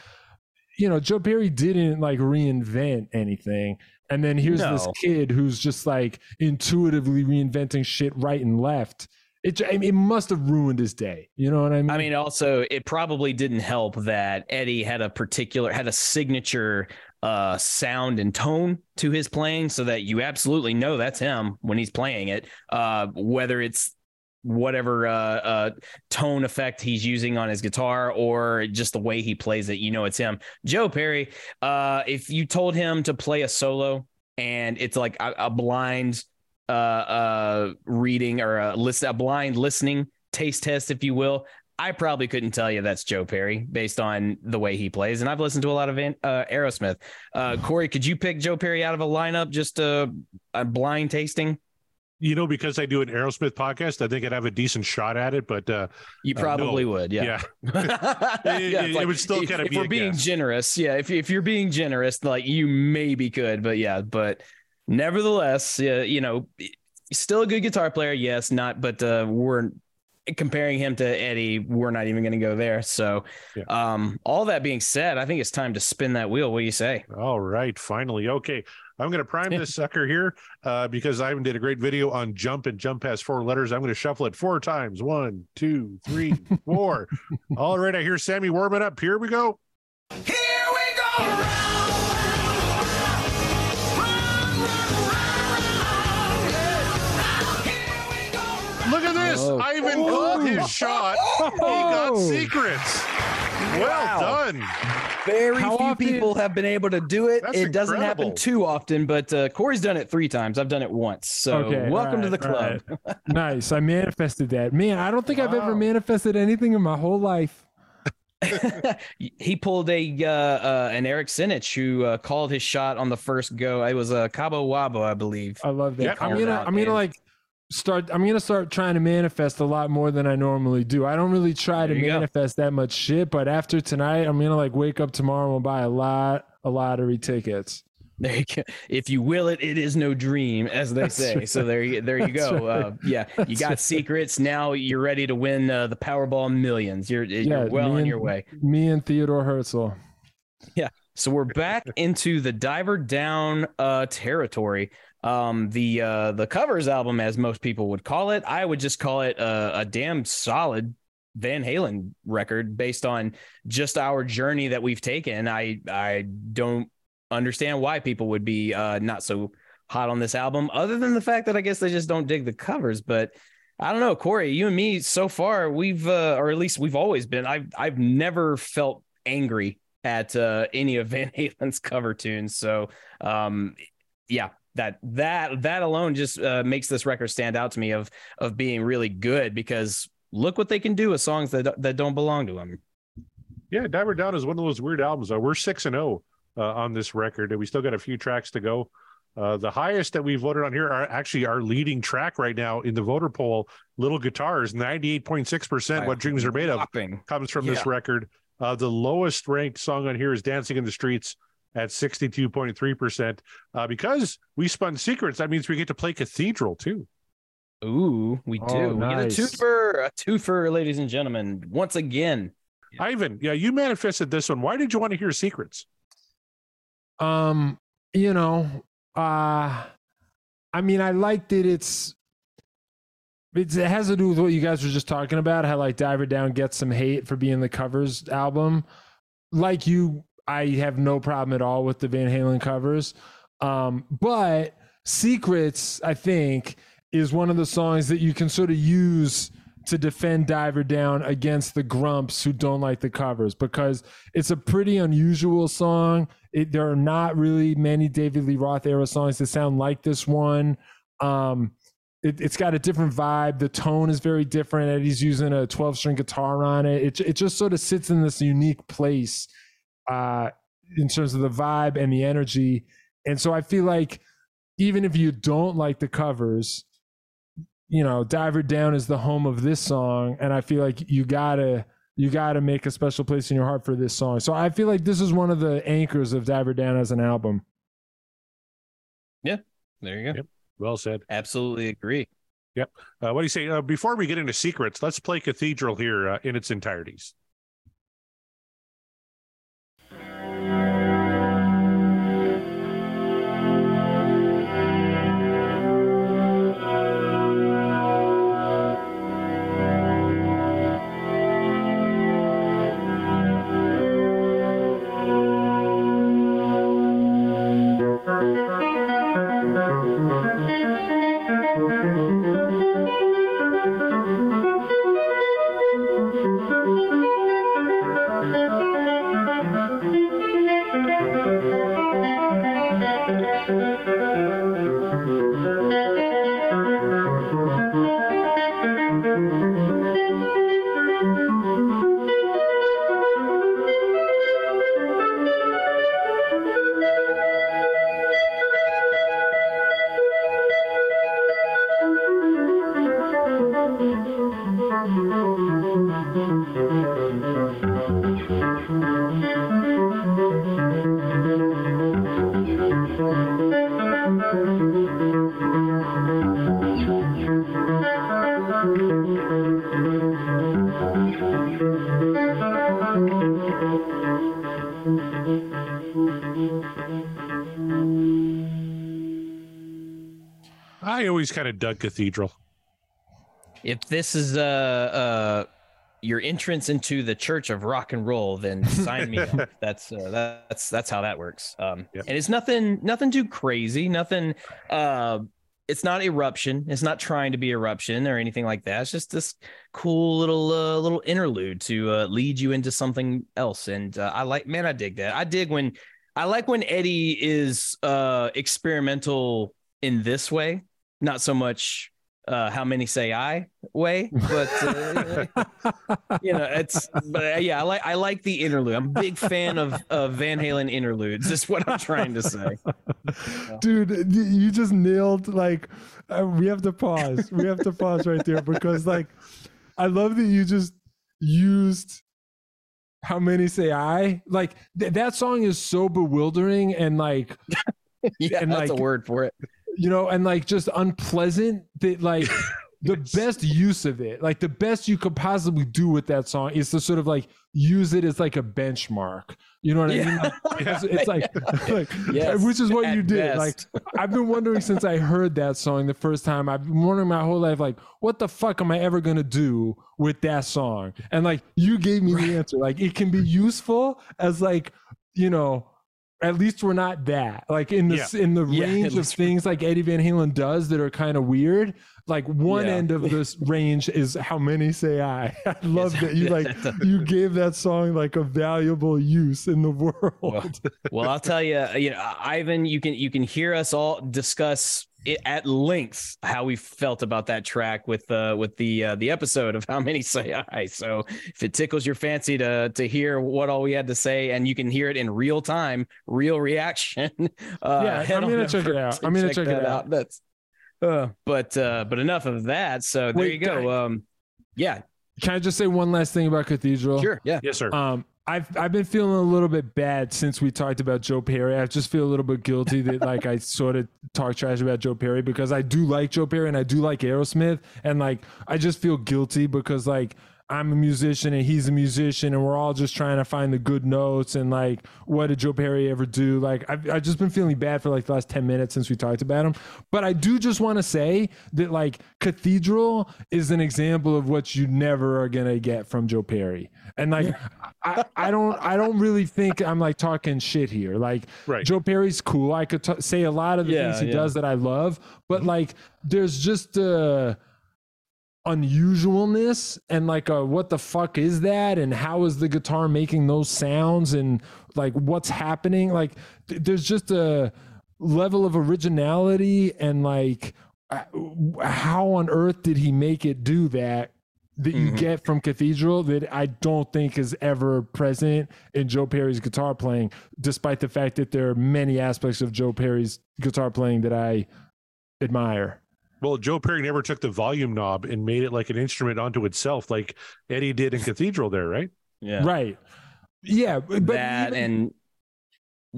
you know, Joe Perry didn't like reinvent anything. And then here's this kid who's just like intuitively reinventing shit right and left. It, j- I mean, it must have ruined his day. You know what I mean? I mean, also, it probably didn't help that Eddie had a particular, had a signature uh, sound and tone to his playing, so that you absolutely know that's him when he's playing it. Uh, whether it's whatever uh, uh, tone effect he's using on his guitar or just the way he plays it, you know it's him. Joe Perry, uh, if you told him to play a solo and it's like a, a blind uh, uh, reading or a, list, a blind listening taste test, if you will, I probably couldn't tell you that's Joe Perry based on the way he plays. And I've listened to a lot of Van, uh, Aerosmith. Uh, Corey, could you pick Joe Perry out of a lineup just uh, a blind tasting? You know, because I do an Aerosmith podcast, I think I'd have a decent shot at it. But uh, You Uh, probably no. would, yeah. yeah, It- <laughs> <laughs> Yeah, it- it's it would still if- kinda if be we're being guess. generous. Yeah, if if you're being generous, like you maybe could, but yeah, but nevertheless, yeah, you know, still a good guitar player, yes, not, but uh, we're comparing him to Eddie. We're not even going to go there. So, Yeah. um, all that being said, I think it's time to spin that wheel. What do you say? All right, finally. Okay. I'm going to prime <laughs> this sucker here uh, because Ivan did a great video on jump and jump past four letters. I'm going to shuffle it four times. One, two, three, <laughs> four. All right. I hear Sammy warming up. Here we go. Here we go. Round, round, round. Look at. Oh. Ivan called his shot. He got Oh. secrets. Well Wow. done. Very How few often- people have been able to do it. That's it doesn't happen too often, but uh, Corey's done it three times. I've done it once. So, Okay, welcome to the club. <laughs> nice. I manifested that. Man, I don't think I've ever manifested anything in my whole life. <laughs> he pulled a uh, uh, an Eric Sinich who uh, called his shot on the first go. It was a uh, Cabo Wabo, I believe. I love that. Yeah, I'm gonna I'm gonna like start I'm gonna start trying to manifest a lot more than I normally do. I don't really try There to you go. manifest that much shit, but after tonight I'm gonna like wake up tomorrow and buy a lot of lottery tickets. There you go. If you will it, it is no dream, as they That's say. right. So there you there you <laughs> That's go. right. Uh, yeah, you got right. secrets. Now you're ready to win uh, the Powerball millions. You're Yeah, you're well on and- your way. Me and Theodore Herzl. Yeah so we're back into the diver down uh territory. Um the uh the covers album as most people would call it. I would just call it a, a damn solid Van Halen record based on just our journey that we've taken. I I don't understand why people would be uh not so hot on this album other than the fact that I guess they just don't dig the covers, but I don't know, Corey, you and me so far we've uh, or at least we've always been I've I've never felt angry at uh, any of <laughs> Van Halen's cover tunes. So, um, yeah, that that that alone just uh, makes this record stand out to me of of being really good because look what they can do with songs that that don't belong to them. Yeah, Diver Down is one of those weird albums. Uh, we're six and zero uh, on this record, and we still got a few tracks to go. Uh, the highest that we voted on here are actually our leading track right now in the voter poll. Little Guitars, ninety eight point six percent. What dreams are made of Whopping. comes from Yeah. this record. Uh, the lowest ranked song on here is Dancing in the Streets at 62.3%. Uh, because we spun secrets, that means we get to play Cathedral too. Ooh, we do. Oh, We get a nice. twofer, a twofer, ladies and gentlemen. Once again, Ivan, yeah, you manifested this one. Why did you want to hear Secrets? Um, you know, uh I mean I liked it. It's it's, it has to do with what you guys were just talking about, how like Diver Down gets some hate for being the covers album. Like you, I have no problem at all with the Van Halen covers. Um, but Secrets, I think, is one of the songs that you can sort of use to defend Diver Down against the grumps who don't like the covers because it's a pretty unusual song. It, there are not really many David Lee Roth era songs that sound like this one. Um, it, it's got a different vibe. The tone is very different. Eddie's using a 12 string guitar on it. It, it just sort of sits in this unique place uh, in terms of the vibe and the energy. And so I feel like even if you don't like the covers, you know, Diver Down is the home of this song. And I feel like you gotta you gotta make a special place in your heart for this song. So I feel like this is one of the anchors of Diver Down as an album. Yeah, there you go. Yep. Well said. Absolutely agree. Yep. Uh, what do you say? Uh, before we get into secrets, let's play Cathedral here uh, in its entireties. Always kind of dug Cathedral. If this is uh uh your entrance into the church of rock and roll, then <laughs> sign me up. That's uh, that's that's how that works. Um, Yep. and it's nothing nothing too crazy. Nothing. Uh, it's not eruption. It's not trying to be eruption or anything like that. It's just this cool little uh, little interlude to uh, lead you into something else. And uh, I like, man, I dig that. I dig when I like when Eddie is uh, experimental in this way, not so much uh, how many say I way, but uh, <laughs> you know, it's but uh, yeah, I like I like the interlude. I'm a big fan of of Van Halen interludes. Is what I'm trying to say. <laughs> dude you just nailed like uh, we have to pause we have to pause right there because like i love that you just used how many say i like th- that song is so bewildering and like <laughs> Yeah, And, that's like, a word for it. You know and like just unpleasant that like <laughs> the best use of it like the best you could possibly do with that song is to sort of like use it as like a benchmark you know what i mean Yeah. Like, it's, <laughs> it's like, <laughs> like Yes, which is what you did like. I've been wondering since I heard that song the first time. I've been wondering my whole life, like, what the fuck am I ever gonna do with that song? And like, you gave me the answer. Like, it can be useful as like, you know, at least we're not that. Like in the in the Yeah, range of things like Eddie Van Halen does that are kind of weird. Like one Yeah. end of this <laughs> range is how many say I. <laughs> I love that you like <laughs> you gave that song like a valuable use in the world. well, I'll tell you, you know, Ivan, you can you can hear us all discuss it at length how we felt about that track with uh with the uh, the episode of how many <laughs> say I. So if it tickles your fancy to to hear what all we had to say, and you can hear it in real time, real reaction. <laughs> Uh, Yeah, I'm gonna check it out. to I'm gonna check it that out. That's uh, but uh, but enough of that. So there Wait, you go. Um, yeah, Can I just say one last thing about Cathedral? sure, yeah. Yes, sir. Um, I've I've been feeling a little bit bad since we talked about Joe Perry. I just feel a little bit guilty that like I sort of talk trash about Joe Perry because I do like Joe Perry and I do like Aerosmith and like I just feel guilty because like I'm a musician and he's a musician and we're all just trying to find the good notes and like what did Joe Perry ever do? Like I've I've just been feeling bad for like the last 10 minutes since we talked about him. But I do just want to say that like Cathedral is an example of what you never are gonna get from Joe Perry. And like I, I don't I don't really think I'm like talking shit here. Like Right. Joe Perry's cool. I could t- say a lot of the Yeah, things he yeah. does that I love, but mm-hmm. like there's just a unusualness and like a what the fuck is that and how is the guitar making those sounds and like what's happening like th- there's just a level of originality and like uh, how on earth did he make it do that that you Mhm. get from Cathedral that I don't think is ever present in Joe Perry's guitar playing, despite the fact that there are many aspects of Joe Perry's guitar playing that I admire. Well, Joe Perry never took the volume knob and made it like an instrument onto itself, like Eddie did in Cathedral. There, right? Yeah. Right. Yeah. But that even- and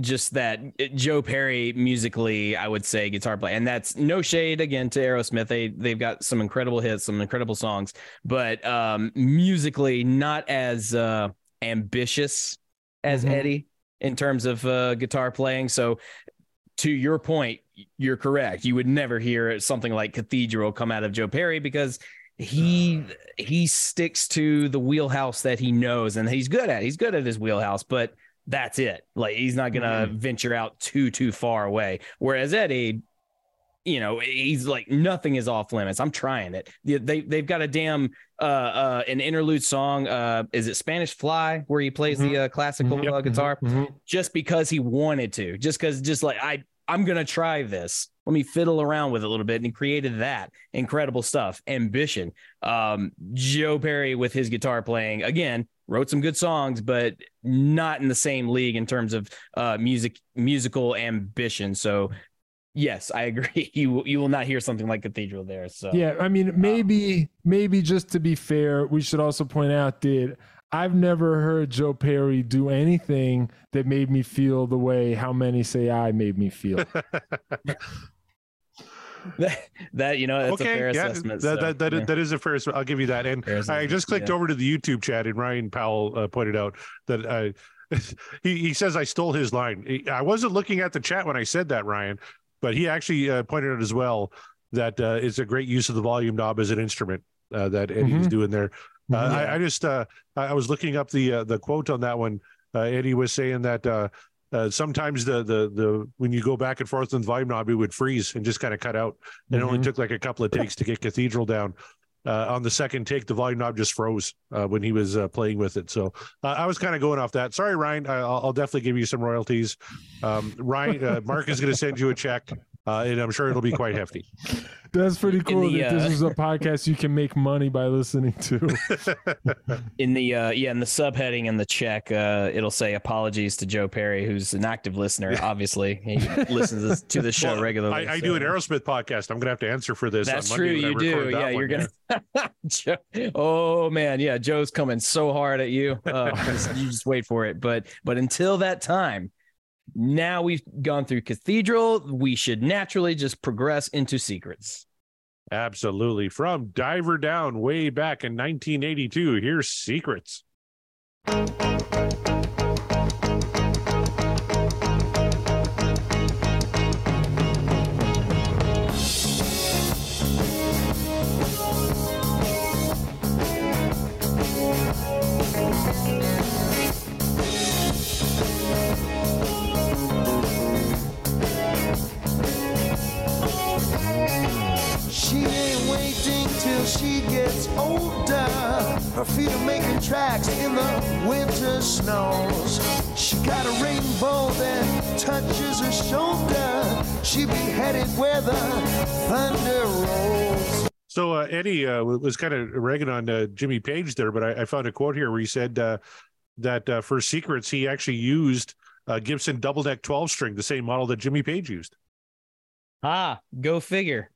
just that Joe Perry musically, I would say guitar play, and that's no shade again to Aerosmith. They they've got some incredible hits, some incredible songs, but um, musically not as uh, ambitious as Mhm. Eddie in terms of uh, guitar playing. So, to your point, you're correct. You would never hear something like Cathedral come out of Joe Perry because he he sticks to the wheelhouse that he knows and he's good at. He's good at his wheelhouse, but that's it. Like he's not gonna mm-hmm. venture out too too far away. Whereas Eddie, you know, he's like nothing is off limits. I'm trying it. They they- they've got a damn uh uh an interlude song. Uh, is it Spanish Fly where he plays the uh, classical Mhm. uh, guitar? Mhm. just because he wanted to, just because, just like I, I'm gonna try this. Let me fiddle around with it a little bit, and he created that incredible stuff. Ambition. Um, Joe Perry with his guitar playing again wrote some good songs, but not in the same league in terms of uh music musical ambition. So. Yes, I agree. <laughs> You will- you will not hear something like Cathedral there. So Yeah, I mean, maybe maybe just to be fair, we should also point out that I've never heard Joe Perry do anything that made me feel the way how many say I made me feel. <laughs> that, that you know that's a fair yeah, assessment. That, so, that, that, yeah. that is a fair. I'll give you that. And I just clicked yeah. over to the YouTube chat, and Ryan Powell uh, pointed out that uh, <laughs> he he says I stole his line. I wasn't looking at the chat when I said that, Ryan, but he actually uh, pointed out as well that uh, it's a great use of the volume knob as an instrument uh, that Eddie's Mhm. doing there. Uh, Mhm. I, I just uh, I was looking up the uh, the quote on that one. Uh, Eddie was saying that uh, uh, sometimes the the the when you go back and forth on the volume knob, it would freeze and just kind of cut out. And It only Mhm. took like a couple of takes to get Cathedral down. Uh, on the second take, the volume knob just froze uh, when he was uh, playing with it. So uh, I was kind of going off that. Sorry, Ryan. I, I'll, I'll definitely give you some royalties. Um, Ryan, uh, Mark is going to send you a check, uh, and I'm sure it'll be quite hefty. <laughs> That's pretty cool the, that uh, this is a podcast you can make money by listening to. <laughs> in the uh yeah in the subheading in the check uh it'll say apologies to joe perry who's an active listener obviously he <laughs> listens to the show Well, regularly I, I so- do an Aerosmith podcast. I'm going to have to answer for this. that's on true Monday when you do record yeah you're gonna Joe, oh man yeah joe's coming so hard at you uh, just- you just wait for it but but until that time now we've gone through cathedral we should naturally just progress into secrets Absolutely. From Diver Down way back in 1982, here's Secrets. She gets older. Her feet are making tracks in the winter snows. She got a rainbow that touches her shoulder. She be headed where the thunder rolls. So uh, Eddie uh, was kind of ragging on uh, Jimmy Page there, but I, I found a quote here where he said uh, that uh, for Secrets, he actually used uh, Gibson double neck 12 string, the same model that Jimmy Page used. ah go figure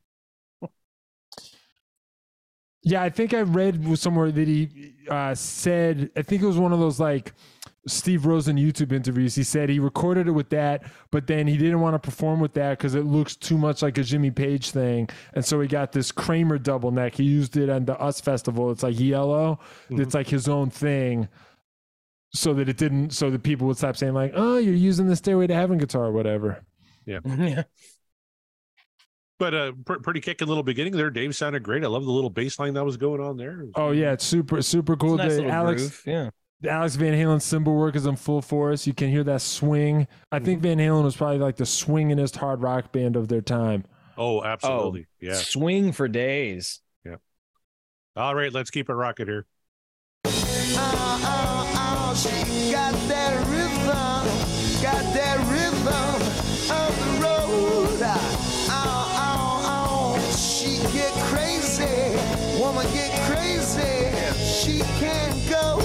Yeah, I think I read somewhere that he uh, said, I think it was one of those like Steve Rosen YouTube interviews. He said he recorded it with that, but then he didn't want to perform with that because it looks too much like a Jimmy Page thing. And so he got this Kramer double neck. He used it on the US Festival. It's like yellow, it's like his own thing. So that it didn't, so that people would stop saying, like, oh, you're using the Stairway to Heaven guitar or whatever. Yeah. <laughs> yeah But a pr- pretty kicking little beginning there. Dave sounded great. I love the little bass line that was going on there. Oh, yeah, it's super, super cool. Nice The Alex, groove, yeah Alex Van Halen cymbal work is in full force. You can hear that swing. I think mm-hmm. Van Halen was probably like the swingingest hard rock band of their time. Oh, absolutely. Oh, yeah. swing for days Yeah. All right, let's keep it rocking here. Oh, oh, she can go.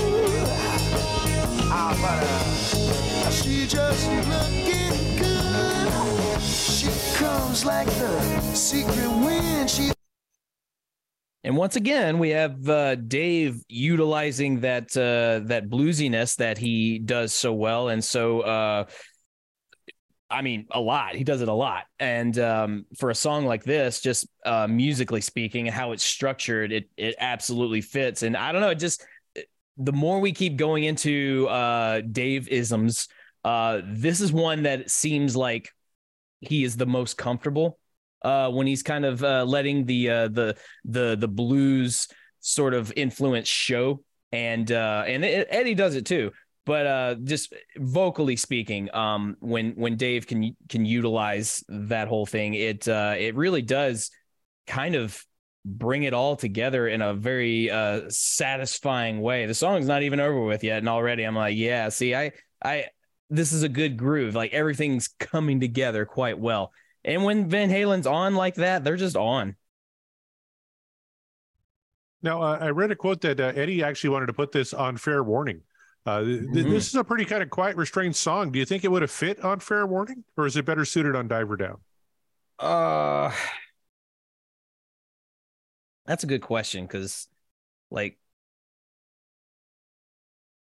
Ah, but uh, she just looking good. She comes like the secret wind. She And once again, we have uh, Dave utilizing that uh, that bluesiness that he does so well, and so uh, I mean, a lot. He does it a lot. And um, for a song like this, just uh, musically speaking how it's structured, it it absolutely fits. And I don't know, it just the more we keep going into uh, Dave isms, uh, this is one that seems like he is the most comfortable uh, when he's kind of uh, letting the uh, the the the blues sort of influence show. And and Eddie does it too but uh, just vocally speaking, um, when when Dave can can utilize that whole thing, it uh, it really does kind of bring it all together in a very uh, satisfying way. The song's not even over with yet, and already I'm like, yeah, see, I I this is a good groove. Like everything's coming together quite well. And when Van Halen's on like that, they're just on. Now, uh, I read a quote that uh, Eddie actually wanted to put this on fair warning. Uh, th- Mhm. This is a pretty kind of quiet, restrained song. Do you think it would have fit on Fair Warning, or is it better suited on Diver Down? Uh That's a good question because like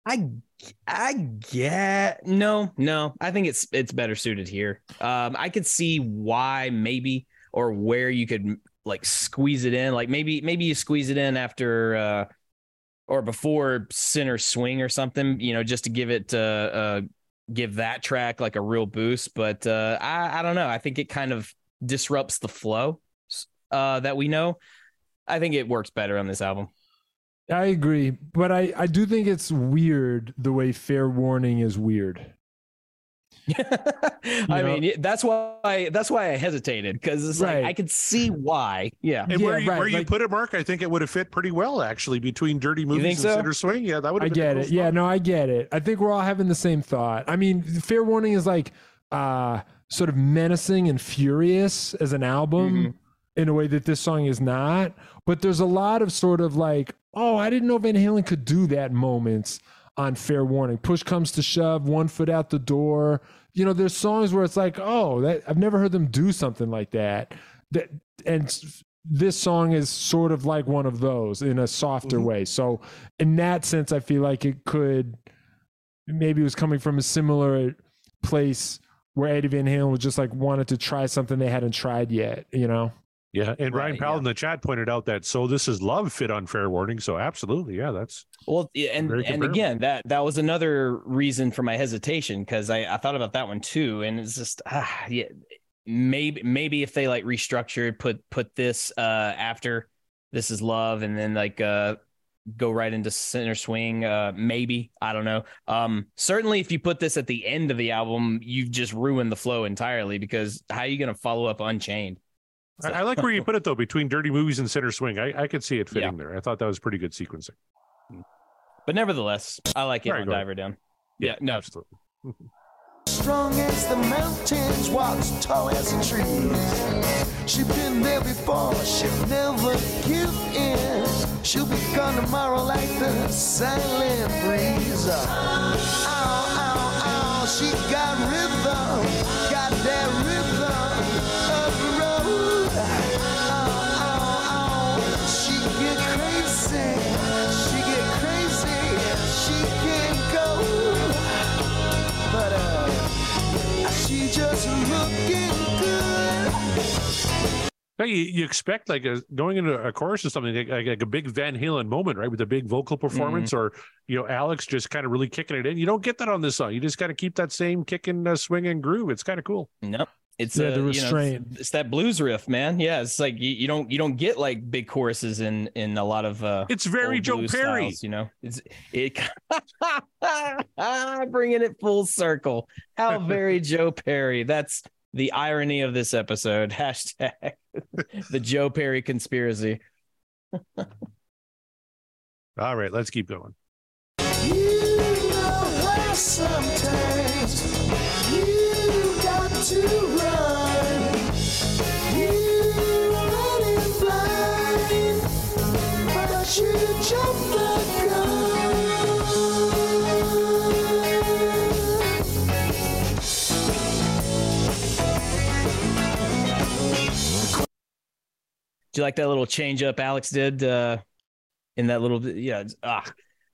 I I get no, no. I think it's it's better suited here. Um I could see why maybe or where you could like squeeze it in. Like maybe maybe you squeeze it in after uh or before Sinner's Swing or something, you know, just to give it uh uh give that track like a real boost. But uh I I don't know. I think it kind of disrupts the flow uh, that we know. I think it works better on this album. I agree, but I I do think it's weird the way Fair Warning is weird. <laughs> I know? mean, that's why that's why I hesitated because it's Right. like I could see why. Yeah, And Yeah, where you, right, where you put it, Mark, I think it would have fit pretty well actually between Dirty think Movies and so? Sinner's Swing. Yeah, that would I have been a get cool it. Yeah, no, I get it. I think we're all having the same thought. I mean, Fair Warning is like uh sort of menacing and furious as an album Mhm. in a way that this song is not. But there's a lot of sort of like, oh, I didn't know Van Halen could do that moments on Fair Warning. Push comes to shove, one foot out the door. You know, there's songs where it's like, oh, that I've never heard them do something like that. That and this song is sort of like one of those in a softer Mhm. way. So in that sense, I feel like it could maybe it was coming from a similar place where Eddie Van Halen was just like wanted to try something they hadn't tried yet, you know? Yeah, and Ryan Powell yeah. in the chat pointed out that "So This Is Love" fit on Fair Warning. So absolutely, yeah, that's Well, and and again, that that was another reason for my hesitation because I I thought about that one too, and it's just ah, yeah, maybe maybe if they like restructured, put put this uh after this is love, and then like uh go right into Sinner's Swing uh maybe i don't know um certainly if you put this at the end of the album you've just ruined the flow entirely because how are you going to follow up unchained I, I like where you <laughs> put it though between Dirty Movies and Sinner's Swing. I, I could see it fitting Yeah. there. I thought that was pretty good sequencing. Mm. but nevertheless i like it Sorry, on go ahead. diver down yeah no absolutely. <laughs> Strong as the mountains, walks tall as the trees. She's been there before, she'll never give in. She'll be gone tomorrow like the silent breeze. Ow, ow, ow, she got rhythm, you, you expect like a going into a chorus or something like, like, a big Van Halen moment, right? With a big vocal performance, or you know, Alex just kind of really kicking it in. You don't get that on this song. You just got to keep that same kicking, uh, swing, and groove. It's kind of cool. Nope. It's Yeah, uh, the you know, it's, it's that blues riff, man. Yeah, it's like you, you don't you don't get like big choruses in in a lot of uh It's very Joe Perry. styles, you know. It's it <laughs> bringing it full circle. How very <laughs> Joe Perry. That's the irony of this episode. <laughs> Hashtag the Joe Perry conspiracy. All right, let's keep going. You know Do you like that little change up Alex did uh in that little yeah, ah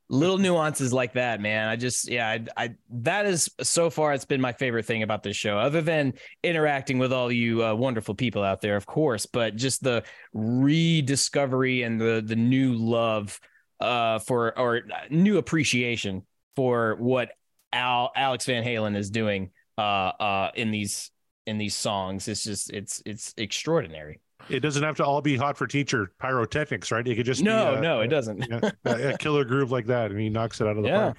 little nuances like that, man. I just, yeah, I, I, that is so far, it's been my favorite thing about this show, other than interacting with all you uh, wonderful people out there, of course, but just the rediscovery and the the new love uh, for or new appreciation for what Al Alex Van Halen is doing uh, uh, in these in these songs. It's just it's it's extraordinary. It doesn't have to all be hot for teacher pyrotechnics, right? It could just no, be, uh, no, it doesn't. a, a, killer groove like that, and he knocks it out of the Yeah. park.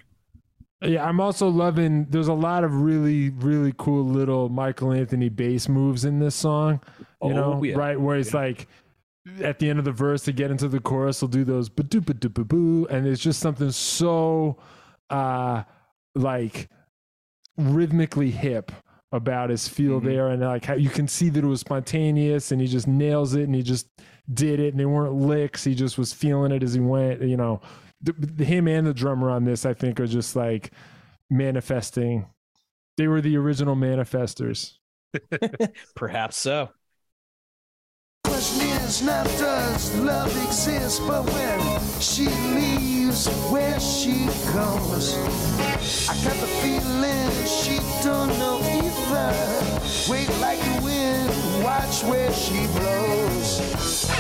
Yeah, I'm also loving. There's a lot of really, really cool little Michael Anthony bass moves in this song. You Oh, know, yeah. right where it's like at the end of the verse to get into the chorus, he'll do those ba doo ba doo ba boo, and it's just something so, uh, like rhythmically hip about his feel Mhm. there, and like how you can see that it was spontaneous, and he just nails it, and he just did it, and they weren't licks. He just was feeling it as he went. You know, the, the- him and the drummer on this, I think, are just like manifesting. They were the original manifestors. <laughs> Perhaps so. Question is not does love exist, but when she leaves, where she goes. I got the feeling she don't know Wait like the wind, watch where she blows.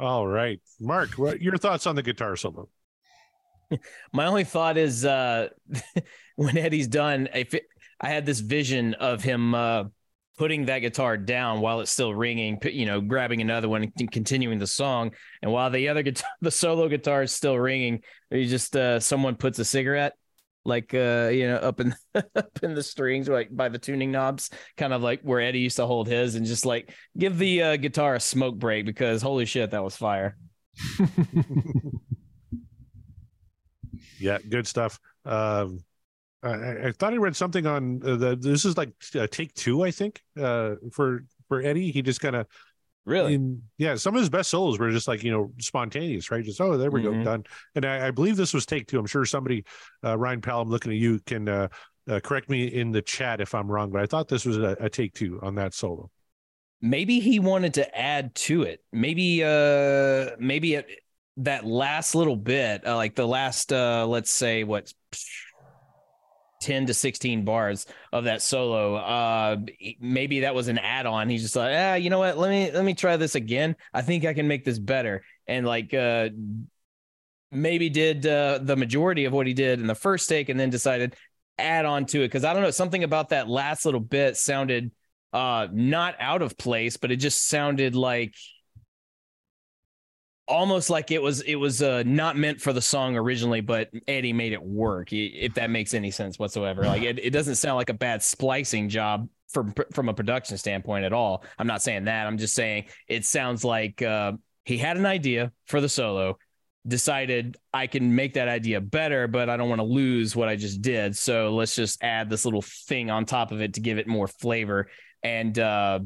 All right, Mark, what your thoughts on the guitar solo? <laughs> My only thought is uh, <laughs> when Eddie's done, if it, I had this vision of him uh, putting that guitar down while it's still ringing, you know, grabbing another one and continuing the song, and while the other guitar, <laughs> the solo guitar is still ringing, he just uh, someone puts a cigarette like uh you know up in <laughs> up in the strings like by the tuning knobs kind of like where eddie used to hold his and just like give the uh, guitar a smoke break because holy shit that was fire <laughs> Yeah, good stuff. Um, I- I, thought I read something on uh, the. This is like uh, take two, I think, uh, for for Eddie. He just kind of really? Yeah some of his best solos were just like you know spontaneous right? Just oh there we go Mhm. done. And I, I believe this was take two. I'm sure somebody uh ryan Powell, I'm looking at you can uh, uh correct me in the chat if i'm wrong but i thought this was a, a take two on that solo. Maybe he wanted to add to it. Maybe uh maybe it, that last little bit uh, like the last uh let's say what 10 to 16 bars of that solo. Uh maybe that was an add-on. He's just like ah you know what? Let me let me try this again. I think i can make this better. And like uh maybe did uh the majority of what he did in the first take and then decided add on to it. Because i don't know something about that last little bit sounded uh not out of place but it just sounded like almost like it was it was uh not meant for the song originally but eddie made it work if that makes any sense whatsoever. Like it, it doesn't sound like a bad splicing job from from a production standpoint at all. I'm not saying that. I'm just saying it sounds like uh he had an idea for the solo decided i can make that idea better but i don't want to lose what i just did. So let's just add this little thing on top of it to give it more flavor and uh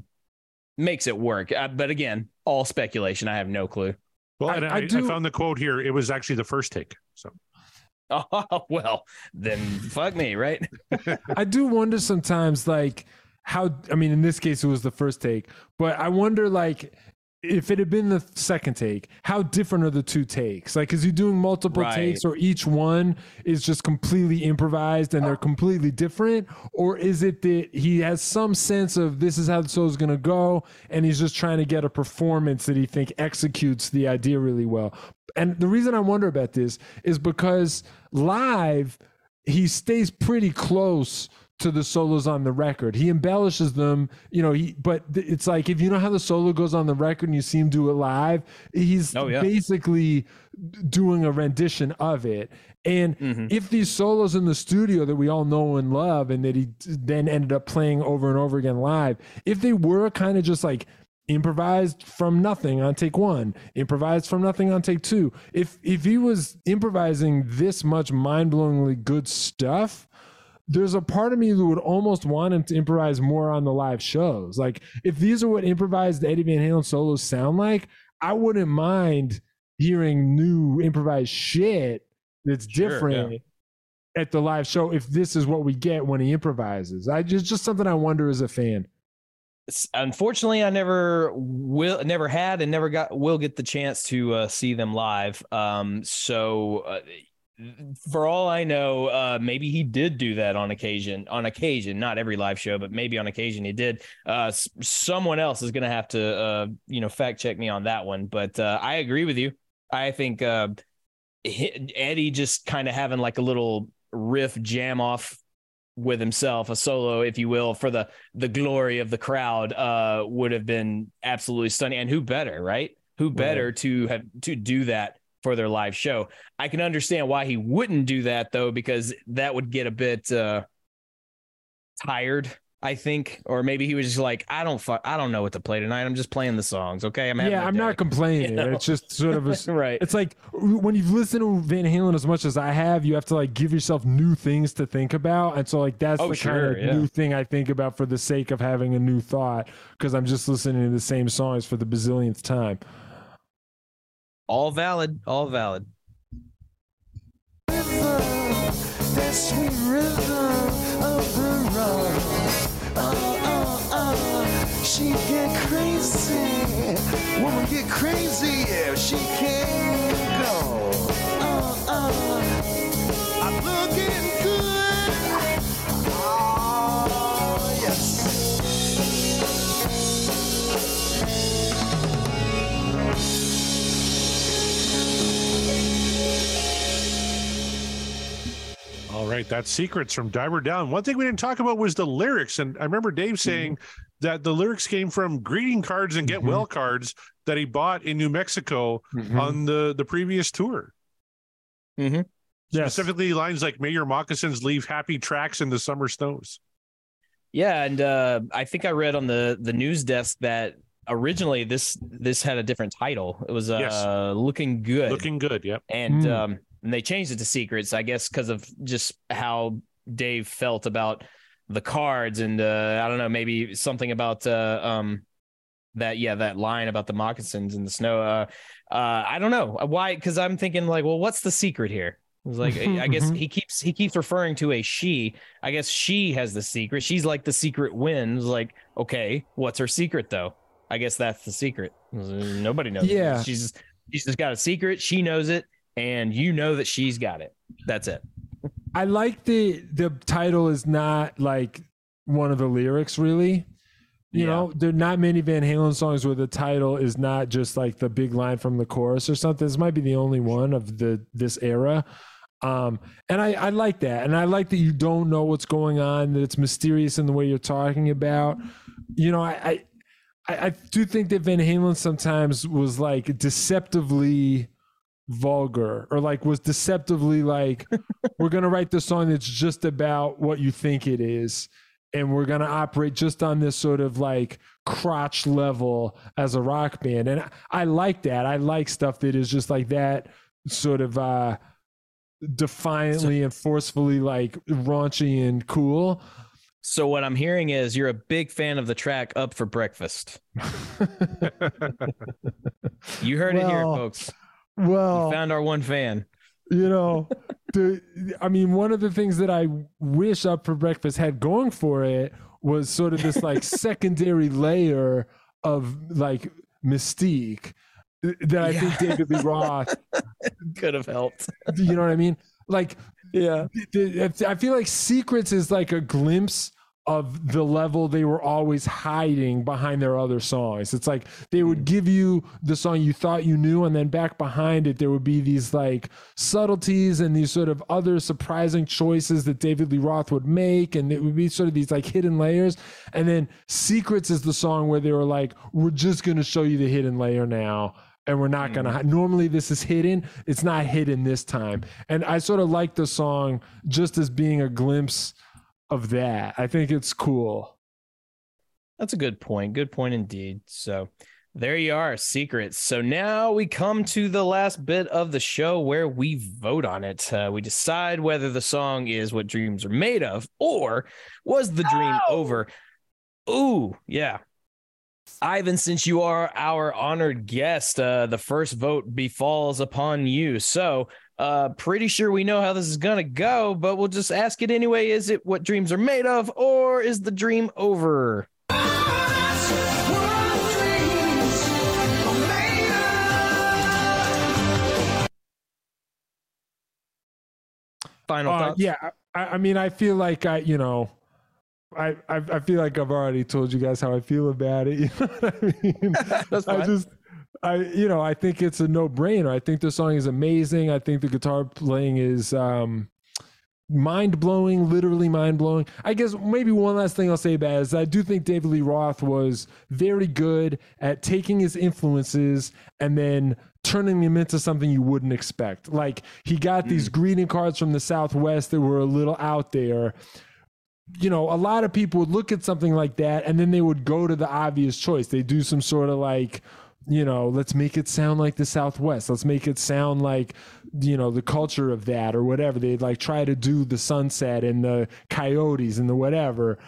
makes it work. Uh, but again all speculation. I have no clue well I- and I I, I, found the quote here it was actually the first take so <laughs> Oh well, then fuck me, right? <laughs> I do wonder sometimes, like how. I mean, in this case, it was the first take, but I wonder, like, if it had been the second take, how different are the two takes? Like, is he doing multiple Right. takes, or each one is just completely improvised and they're uh. completely different, or is it that he has some sense of this is how the solo's going to go, and he's just trying to get a performance that he think executes the idea really well? And the reason I wonder about this is because live he stays pretty close to the solos on the record. He embellishes them, you know, he but it's like if you know how the solo goes on the record and you see him do it live, he's Oh, yeah. basically doing a rendition of it. And Mhm. if these solos in the studio that we all know and love and that he then ended up playing over and over again live, if they were kind of just like improvised from nothing on take one, improvised from nothing on take two. If if he was improvising this much mind-blowingly good stuff, there's a part of me who would almost want him to improvise more on the live shows. Like if these are what improvised Eddie Van Halen solos sound like, I wouldn't mind hearing new improvised shit that's Sure, different at the live show if this is what we get when he improvises. I just just something I wonder as a fan. Unfortunately, I never will, never had, and never got will get the chance to uh, see them live. Um, so, uh, for all I know, uh, maybe he did do that on occasion. On occasion, not every live show, but maybe on occasion he did. Uh, s- someone else is going to have to, uh, you know, fact check me on that one. But uh, I agree with you. I think uh, Eddie just kind of having like a little riff jam off with himself, a solo, if you will, for the the glory of the crowd, uh, would have been absolutely stunning. And who better, right? Who better to have to do that for their live show? I can understand why he wouldn't do that though, because that would get a bit uh, tired. I think, or maybe he was just like, I don't, fu- I don't know what to play tonight. I'm just playing the songs. Okay, I'm yeah, I'm day." <laughs> not complaining. You know? It's just sort of a <laughs> right. It's like when you've listened to Van Halen as much as I have, you have to like give yourself new things to think about. And so like that's Oh, the sure, kind of yeah. new thing I think about for the sake of having a new thought because I'm just listening to the same songs for the bazillionth time. All valid. All valid. Oh, oh, oh, oh, she get crazy. Woman get crazy if she can right, that's secrets from Diver Down. One thing we didn't talk about was the lyrics, and I remember Dave saying that the lyrics came from greeting cards and get Mhm. well cards that he bought in New Mexico on the the previous tour. Mm-hmm. Yes. Specifically, lines like "May your moccasins leave happy tracks in the summer snows." Yeah, and uh, I think I read on the the news desk that originally this this had a different title. It was uh, Yes. looking good, Looking good. Yep. and Mm. um, and they changed it to secrets, I guess, because of just how Dave felt about the cards, and uh, I don't know, maybe something about uh, um that yeah that line about the moccasins in the snow. Uh, uh, I don't know why, because I'm thinking like, well, what's the secret here? It was like I guess <laughs> he keeps he keeps referring to a she. I guess she has the secret. She's like the secret wins. Like, okay, what's her secret though? I guess that's the secret. Nobody knows. Yeah. she's she's just got a secret. She knows it, and you know that she's got it. That's it. I like the the title is not like one of the lyrics really. You Yeah. know, there are not many Van Halen songs where the title is not just like the big line from the chorus or something. This might be the only one of the this era. Um, and I, I like that. And I like that you don't know what's going on, that it's mysterious in the way you're talking about. You know, I I, I I do think that Van Halen sometimes was like deceptively vulgar or like was deceptively like <laughs> we're gonna write the song that's just about what you think it is and we're gonna operate just on this sort of like crotch level as a rock band and I, I like that i like stuff that is just like that sort of uh defiantly and forcefully like raunchy and cool So what I'm hearing is you're a big fan of the track "Up for Breakfast." <laughs> You heard it here, folks. Well We found our one fan. you know <laughs> the i mean one of the things that i wish up for breakfast had going for it was sort of this like <laughs> secondary layer of like mystique that i Yeah. think david lee roth <laughs> Could have helped. you know what i mean like Yeah. i feel like secrets is like a glimpse of the level they were always hiding behind their other songs. It's like they would give you the song you thought you knew, and then back behind it, there would be these like subtleties and these sort of other surprising choices that David Lee Roth would make. And it would be sort of these like hidden layers. And then Secrets is the song where they were like, we're just going to show you the hidden layer now. And we're not going hmm. to, normally this is hidden. It's not hidden this time. And I sort of like the song just as being a glimpse of that. I think it's cool. That's a good point. Good point indeed. So there you are, secrets. So now we come to the last bit of the show where we vote on it. Uh, we decide whether the song is what dreams are made of or was the dream over. Ooh, yeah. Ivan, since you are our honored guest, uh, the first vote befalls upon you. So, uh, pretty sure we know how this is going to go, but we'll just ask it anyway. Is it what dreams are made of, or is the dream over? Final Uh, thoughts? yeah, I, I mean, I feel like I, you know, I, I I feel like I've already told you guys how I feel about it. <laughs> You know what I mean? <laughs> That's I fine. just, I you know, I think it's a no brainer. I think the song is amazing. I think the guitar playing is um, mind blowing, literally mind blowing. I guess maybe one last thing I'll say about it is I do think David Lee Roth was very good at taking his influences and then turning them into something you wouldn't expect. Like he got these greeting cards from the Southwest that were a little out there you know, a lot of people would look at something like that and then they would go to the obvious choice. They do some sort of like, you know, let's make it sound like the Southwest. Let's make it sound like, you know, the culture of that or whatever. They'd like try to do the sunset and the coyotes and the whatever.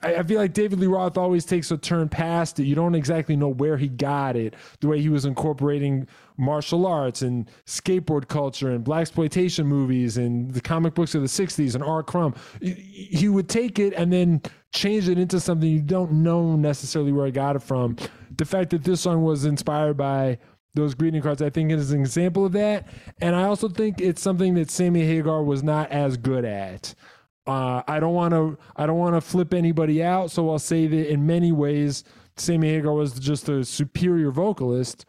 I, I feel like David Lee Roth always takes a turn past it. You don't exactly know where he got it. The way he was incorporating martial arts and skateboard culture and blaxploitation movies and the comic books of the '60s and R. Crumb. He- would take it and then change it into something you don't know necessarily where he got it from. The fact that this song was inspired by those greeting cards, I think, is an example of that. And I also think it's something that Sammy Hagar was not as good at. Uh, I don't want to. I don't want to flip anybody out. So I'll say that in many ways, Sammy Hagar was just a superior vocalist,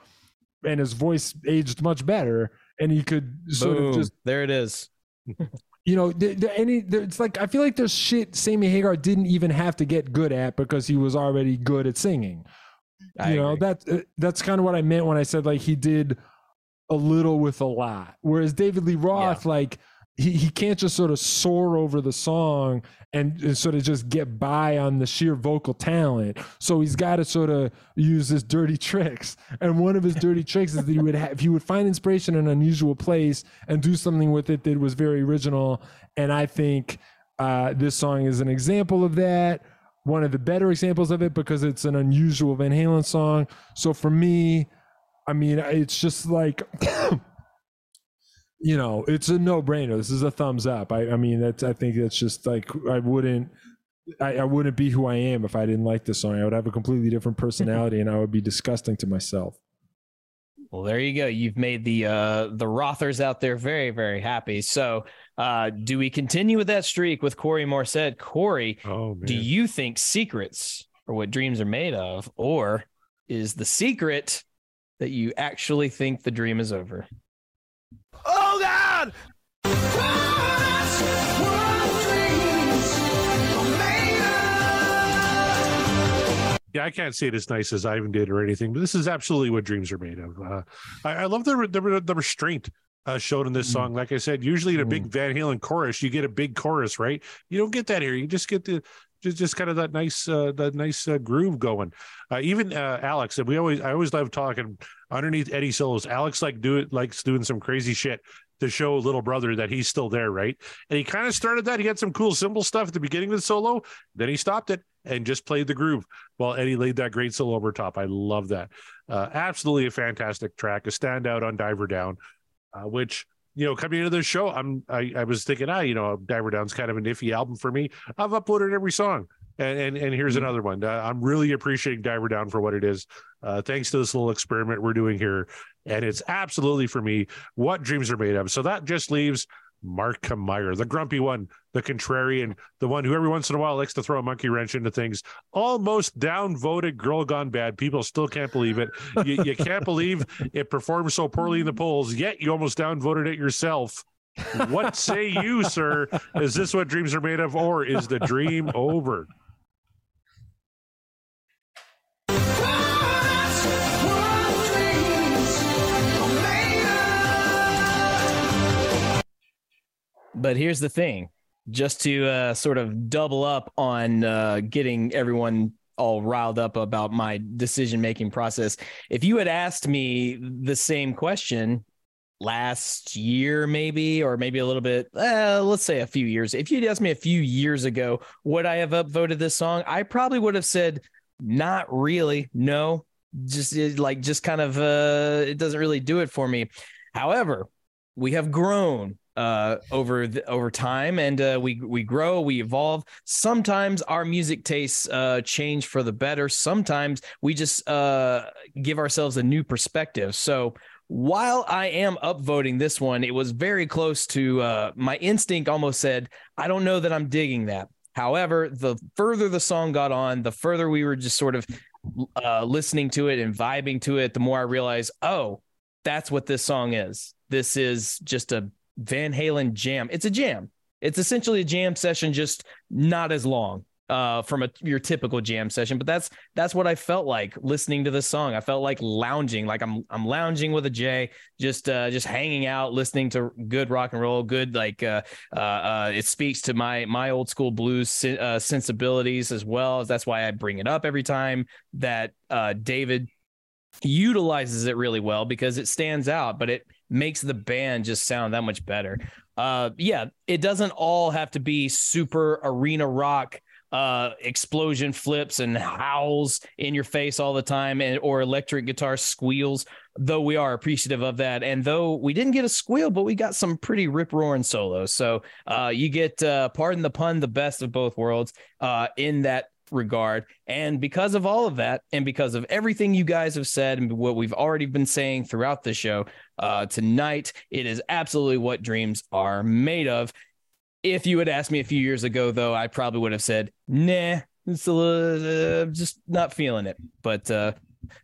and his voice aged much better, and he could sort Boom. of just there it is. <laughs> you know, the, the, any there, it's like I feel like there's shit Sammy Hagar didn't even have to get good at because he was already good at singing. I you know agree. that uh, that's kind of what I meant when I said like he did a little with a lot. Whereas David Lee Roth, like he, he can't just sort of soar over the song and, and sort of just get by on the sheer vocal talent. So he's got to sort of use his dirty tricks. And one of his dirty tricks is that he would have he would find inspiration in an unusual place and do something with it that was very original. And I think uh, this song is an example of that. One of the better examples of it because it's an unusual Van Halen song. So for me, I mean, it's just like, <coughs> you know, it's a no brainer. This is a thumbs up. I, I mean, that's, I think that's just like, I wouldn't, I, I wouldn't be who I am if I didn't like this song. I would have a completely different personality and I would be disgusting to myself. Well, there you go. You've made the uh the Rothers out there very, very happy. So uh do we continue with that streak with Corey Morissette? Corey, Oh do you think secrets are what dreams are made of, or is the secret that you actually think the dream is over? God! Yeah, I can't say it as nice as Ivan did or anything, but this is absolutely what dreams are made of. Uh, I, I love the, the the restraint uh, showed in this Mm. song. Like I said, usually in a big Van Halen chorus, you get a big chorus, right? You don't get that here. You just get the just just kind of that nice uh, that nice uh, groove going. Uh, even uh, Alex, and we always I always love talking underneath Eddie solos. Alex like do it likes doing some crazy shit to show little brother that he's still there, right? And he kind of started that. He had some cool cymbal stuff at the beginning of the solo. Then he stopped it and just played the groove while Eddie laid that great solo over top. I love that. Uh, absolutely a fantastic track, a standout on Diver Down, uh, which you know coming into the show, I'm I, I was thinking, ah, you know, Diver Down's kind of an iffy album for me. I've uploaded every song. And, and and here's another one. Uh, I'm really appreciating Diver Down for what it is. Uh, thanks to this little experiment we're doing here, and it's absolutely for me what dreams are made of. So that just leaves Mark Meyer, the grumpy one, the contrarian, the one who every once in a while likes to throw a monkey wrench into things. Almost downvoted girl gone bad. People still can't believe it. You, you can't believe it performed so poorly in the polls, yet you almost downvoted it yourself. What say you, sir? Is this what dreams are made of, or is the dream over? But here's the thing just to uh, sort of double up on uh, getting everyone all riled up about my decision making process. If you had asked me the same question last year, maybe, or maybe a little bit, uh, let's say a few years, if you'd asked me a few years ago, would I have upvoted this song? I probably would have said, not really. No, just like, just kind of, uh, it doesn't really do it for me. However, we have grown uh, over the, over time, and uh, we we grow, we evolve. Sometimes our music tastes uh, change for the better. Sometimes we just uh, give ourselves a new perspective. So while I am upvoting this one, it was very close to uh, my instinct. Almost said, I don't know that I'm digging that. However, the further the song got on, the further we were just sort of uh, listening to it and vibing to it, the more I realized, oh, that's what this song is. This is just a Van Halen jam. It's a jam. It's essentially a jam session, just not as long uh, from a your typical jam session. But that's that's what I felt like listening to this song. I felt like lounging, like I'm I'm lounging with a J, just uh, just hanging out, listening to good rock and roll, good like uh, uh, uh it speaks to my my old school blues uh, sensibilities as well. That's why I bring it up every time that uh, David utilizes it really well because it stands out, but it makes the band just sound that much better. Uh, yeah, it doesn't all have to be super arena rock uh explosion flips and howls in your face all the time and or electric guitar squeals though we are appreciative of that and though we didn't get a squeal but we got some pretty rip roaring solos so uh you get uh pardon the pun the best of both worlds uh in that regard. And because of all of that, and because of everything you guys have said and what we've already been saying throughout the show, uh, tonight it is absolutely what dreams are made of. If you had asked me a few years ago, though, I probably would have said, nah, it's a little, uh, just not feeling it. But uh,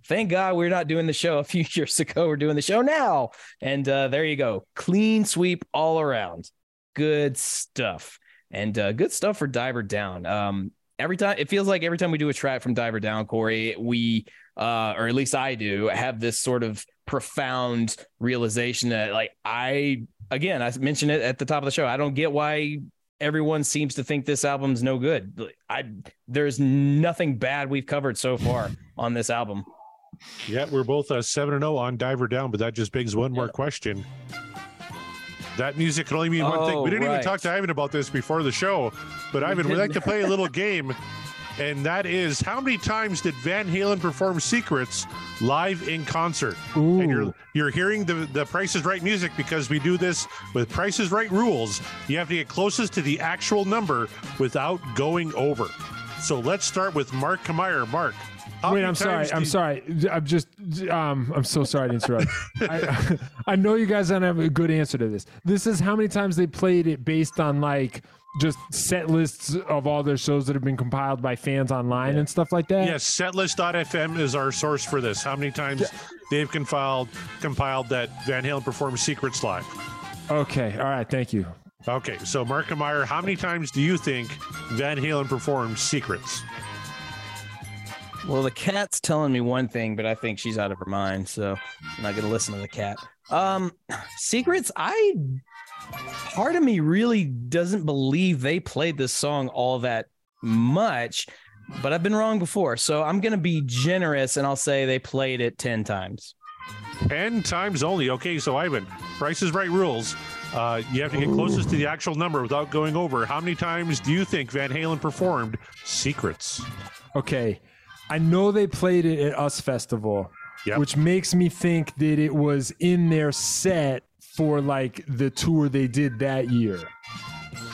thank God we're not doing the show a few <laughs> years ago. We're doing the show now. And uh, there you go. Clean sweep all around. Good stuff. And uh, good stuff for Diver Down. Um, every time it feels like every time we do a track from Diver Down, Corey, we uh, or at least I do, have this sort of profound realization that like I again I mentioned it at the top of the show. I don't get why everyone seems to think this album's no good. I there's nothing bad we've covered so far on this album. Yeah, we're both uh, seven and zero on Diver Down, but that just begs one yeah. more question. That music can only mean one thing. We didn't right. even oh, talk to Ivan about this before the show, but we Ivan, we like to play a little game, and that is how many times did Van Halen perform Secrets live in concert? Ooh. And you're you're hearing the the Price is Right music because we do this with Price is Right rules. You have to get closest to the actual number without going over. So let's start with Mark Kamier. Mark, Wait, I'm sorry. I'm sorry. I'm just. Um, I'm so sorry to interrupt. <laughs> I, <laughs> I know you guys don't have a good answer to this. This is how many times they played it based on like just set lists of all their shows that have been compiled by fans online yeah. and stuff like that. Yes, setlist.fm is our source for this. How many times yeah. they've compiled compiled that Van Halen performed Secrets live? Okay. All right. Thank you. Okay. So, Mark Meyer, how many times do you think Van Halen performed Secrets? Well, the cat's telling me one thing, but I think she's out of her mind, so I'm not gonna listen to the cat. Um, secrets. I part of me really doesn't believe they played this song all that much, but I've been wrong before, so I'm gonna be generous and I'll say they played it ten times. Ten times only. Okay, so Ivan, Price is Right rules. Uh, you have to get closest to the actual number without going over. How many times do you think Van Halen performed Secrets? Okay, I know they played it at US Festival, yep. which makes me think that it was in their set for like the tour they did that year.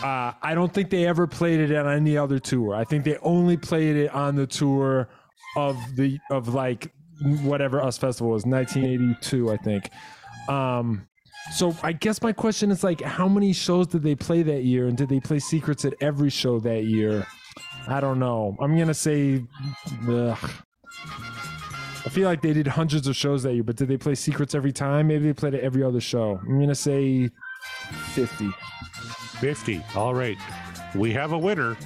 Uh, I don't think they ever played it on any other tour. I think they only played it on the tour of the of like whatever US Festival was, 1982, I think. Um, so I guess my question is like, how many shows did they play that year, and did they play Secrets at every show that year? I don't know. I'm gonna say. Ugh. I feel like they did hundreds of shows that year, but did they play Secrets every time? Maybe they played it every other show. I'm gonna say fifty. Fifty. All right. We have a winner,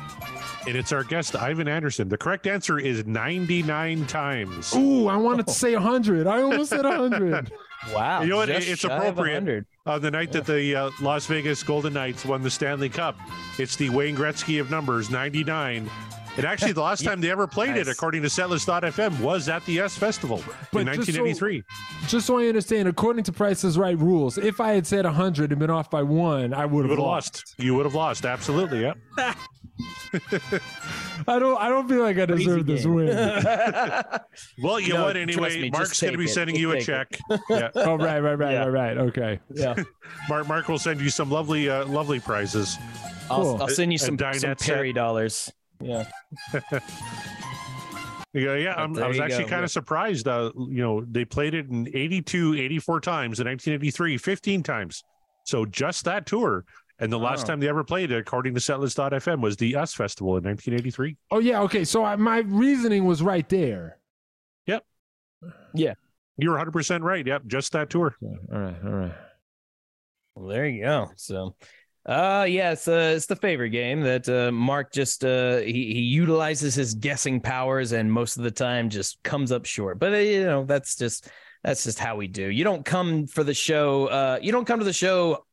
and it's our guest Ivan Anderson. The correct answer is ninety-nine times. Ooh, I wanted to say hundred. I almost said hundred. <laughs> Wow. You know what? It's appropriate. On the night that the uh, Las Vegas Golden Knights won the Stanley Cup, it's the Wayne Gretzky of numbers, 99. And actually, the last <laughs> time they ever played it, according to Setlist.fm, was at the US Festival But in just so- 1983. Just so I understand, according to Price's Right rules, if I had said 100 and been off by one, I would have would have lost. lost. You would have lost. Absolutely. Yeah. <laughs> <laughs> I don't. I don't feel like I deserve this win. <laughs> Well, you No, what anyway? me, Mark's going to be it. sending Just you a check. yeah. <laughs> oh right, right, right, Yeah. right, right. Okay. yeah. Mark, Mark will send you some lovely, uh, lovely prizes. I'll, Cool. I'll send you A some, dinette some set. Perry dollars. Yeah. Yeah, yeah. But I'm, I was actually go. kind Yeah. of surprised. Uh, you know, they played it in 82, 84 times in 1983, 15 times. So just that tour. And the last Wow. time they ever played it, according to Setlist.fm, was the US Festival in 1983. Oh yeah. Okay. So I, my reasoning was right there. Yep. Yeah. You're 100% right. Yep. Just that tour. Okay, All right. All right. Well, there you go. So, uh, yeah, it's, uh, it's the favorite game that uh, Mark just uh, he he utilizes his guessing powers and most of the time just comes up short. But uh, you know that's just that's just how we do. You don't come for the show. Uh, you don't come to the show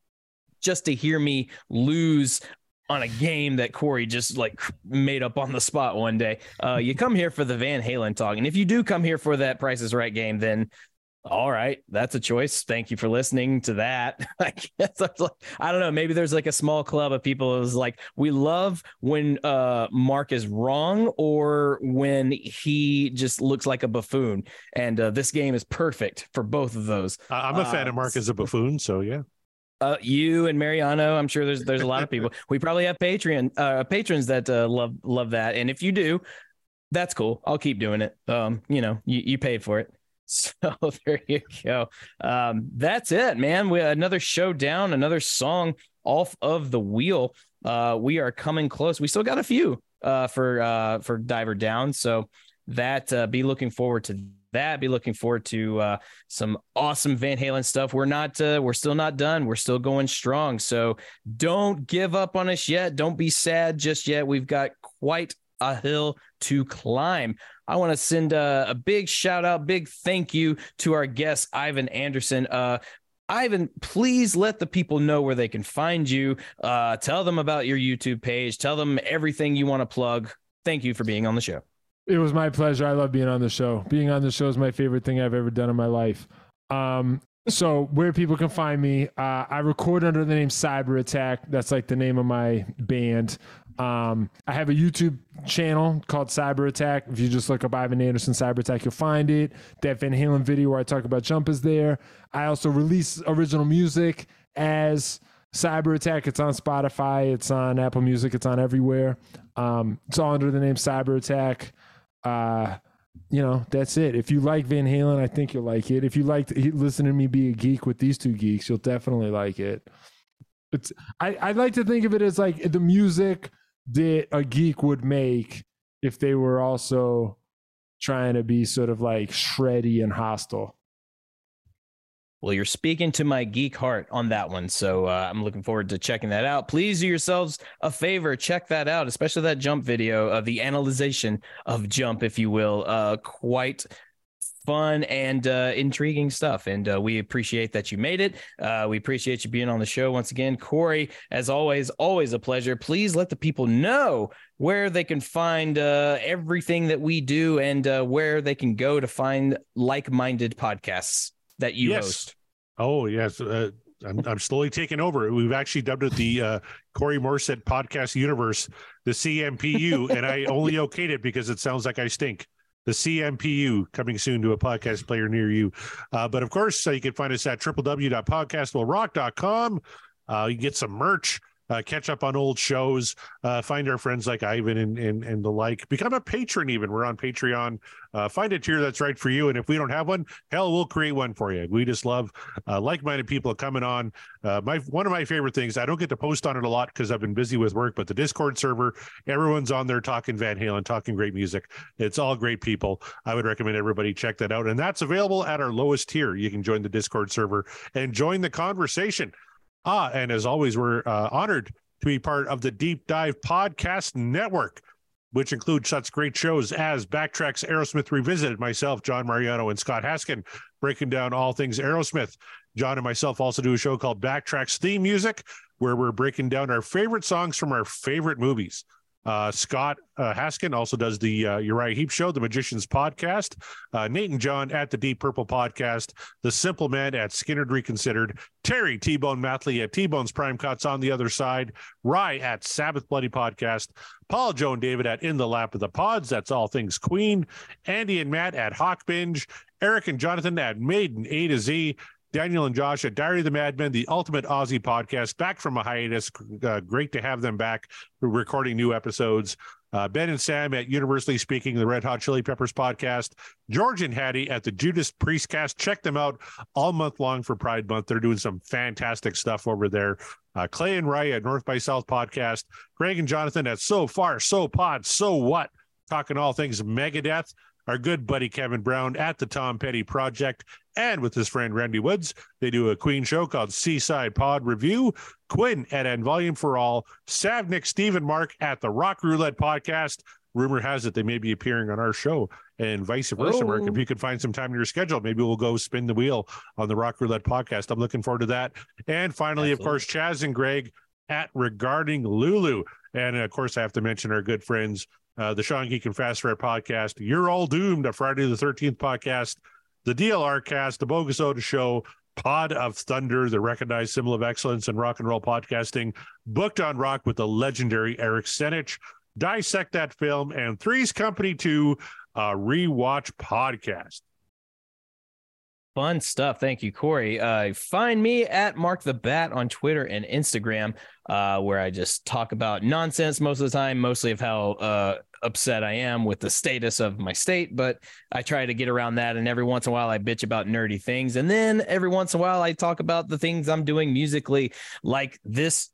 just to hear me lose on a game that Corey just like made up on the spot one day. Uh, you come here for the Van Halen talk, and if you do come here for that Price is Right game, then all right, that's a choice. Thank you for listening to that. <laughs> I guess I, like, I don't know. Maybe there's like a small club of people who's like, we love when uh, Mark is wrong or when he just looks like a buffoon. And uh, this game is perfect for both of those. Uh, I'm a fan Uh, of Mark as a buffoon. So, yeah. Uh, you and Mariano, I'm sure there's there's a lot of people. <laughs> We probably have Patreon uh, patrons that uh, love love that, and if you do, that's cool. I'll keep doing it. Um, you know, you, you paid for it, <laughs> so there you go. Um, that's it, man. We another show down, another song off of the wheel. Uh, we are coming close. We still got a few uh for uh for Diver Down, so that uh, be looking forward to that. Be looking forward to uh some awesome Van Halen stuff. We're not uh, we're still not done. We're still going strong. So don't give up on us yet. Don't be sad just yet. We've got quite a hill to climb. I want to send a, a big shout out, big thank you to our guest Ivan Anderson. Uh Ivan, please let the people know where they can find you. Uh, tell them about your YouTube page. Tell them everything you want to plug. Thank you for being on the show. It was my pleasure. I love being on the show. Being on the show is my favorite thing I've ever done in my life. Um, so where people can find me, uh, I record under the name Cyber Attack. That's like the name of my band. Um, I have a YouTube channel called Cyber Attack. If you just look up Ivan Anderson Cyber Attack, you'll find it. That Van Halen video where I talk about jump is there. I also release original music as Cyber Attack. It's on Spotify. It's on Apple Music. It's on everywhere. Um, it's all under the name Cyber Attack. Uh, you know, that's it. If you like Van Halen, I think you'll like it. If you like listen to me be a geek with these two geeks, you'll definitely like it. It's I, I like to think of it as like the music that a geek would make if they were also trying to be sort of like shreddy and hostile. Well, you're speaking to my geek heart on that one. So uh, I'm looking forward to checking that out. Please do yourselves a favor, check that out, especially that jump video of the analyzation of jump, if you will. Uh, quite fun and uh, intriguing stuff. And uh, we appreciate that you made it. Uh, we appreciate you being on the show once again. Corey, as always, always a pleasure. Please let the people know where they can find uh, everything that we do and uh, where they can go to find like minded podcasts that you Yes. host. Oh, yes. Uh, I'm, I'm slowly taking over. We've actually dubbed it the uh, Corey Morissette Podcast Universe, the CMPU, and I <laughs> only okayed it because it sounds like I stink. The CMPU coming soon to a podcast player near you. Uh, but of course, uh, you can find us at www.podcastwillrock.com. Uh, you can get some merch, uh, catch up on old shows, uh, find our friends like Ivan and, and, and the like. Become a patron, even. We're on Patreon. Uh, find a tier that's right for you. And if we don't have one, hell, we'll create one for you. We just love uh, like-minded people coming on. Uh, my one of my favorite things. I don't get to post on it a lot because I've been busy with work, but the Discord server, everyone's on there talking Van Halen, talking great music. It's all great people. I would recommend everybody check that out, and that's available at our lowest tier. You can join the Discord server and join the conversation. Ah, and as always, we're uh, honored to be part of the Deep Dive Podcast Network which includes such great shows as Backtracks Aerosmith Revisited, myself, John Mariano, and Scott Haskin, breaking down all things Aerosmith. John and myself also do a show called Backtracks Theme Music, where we're breaking down our favorite songs from our favorite movies. Uh, Scott uh, Haskin also does the uh, Uriah Heep Show, the Magicians Podcast. Uh, Nate and John at the Deep Purple Podcast. The Simple Man at Skynyrd Reconsidered. Terry T Bone Mathley at T Bone's Prime Cuts on the other side. Rye at Sabbath Bloody Podcast. Paul, Joe, and David at In the Lap of the Pods. That's all things Queen. Andy and Matt at Hawk Binge. Eric and Jonathan at Maiden A to Z. Daniel and Josh at Diary of the Madmen, the Ultimate Ozzy podcast, back from a hiatus. Uh, great to have them back recording new episodes. Uh, ben and Sam at Universally Speaking, the Red Hot Chili Peppers podcast. George and Hattie at the Judas Priest cast. Check them out all month long for Pride Month. They're doing some fantastic stuff over there. Uh, Clay and Ray at North by South podcast. Greg and Jonathan at So Far, So Pod, So What, talking all things Megadeth our good buddy Kevin Brown at the Tom Petty Project and with his friend Randy Woods. They do a Queen show called Seaside Pod Review. Quinn at End Volume for All. Savnik, Stephen Mark at the Rock Roulette Podcast. Rumor has it they may be appearing on our show and vice versa, Mark. If oh. you could find some time in your schedule, maybe we'll go spin the wheel on the Rock Roulette podcast. I'm looking forward to that. And finally, Absolutely. of course, Chaz and Greg at Regarding Lulu. And of course, I have to mention our good friends uh, the Sean Geek and Fast Rare podcast, You're All Doomed, a Friday the 13th podcast, the DLR cast, the Bogus Oda Show, Pod of Thunder, the recognized symbol of excellence in rock and roll podcasting, booked on rock with the legendary Eric Senich, dissect that film, and Three's Company 2, a rewatch podcast. Fun stuff. Thank you, Corey. Uh, find me at Mark the Bat on Twitter and Instagram, uh, where I just talk about nonsense most of the time, mostly of how uh, upset I am with the status of my state. But I try to get around that. And every once in a while, I bitch about nerdy things. And then every once in a while, I talk about the things I'm doing musically, like this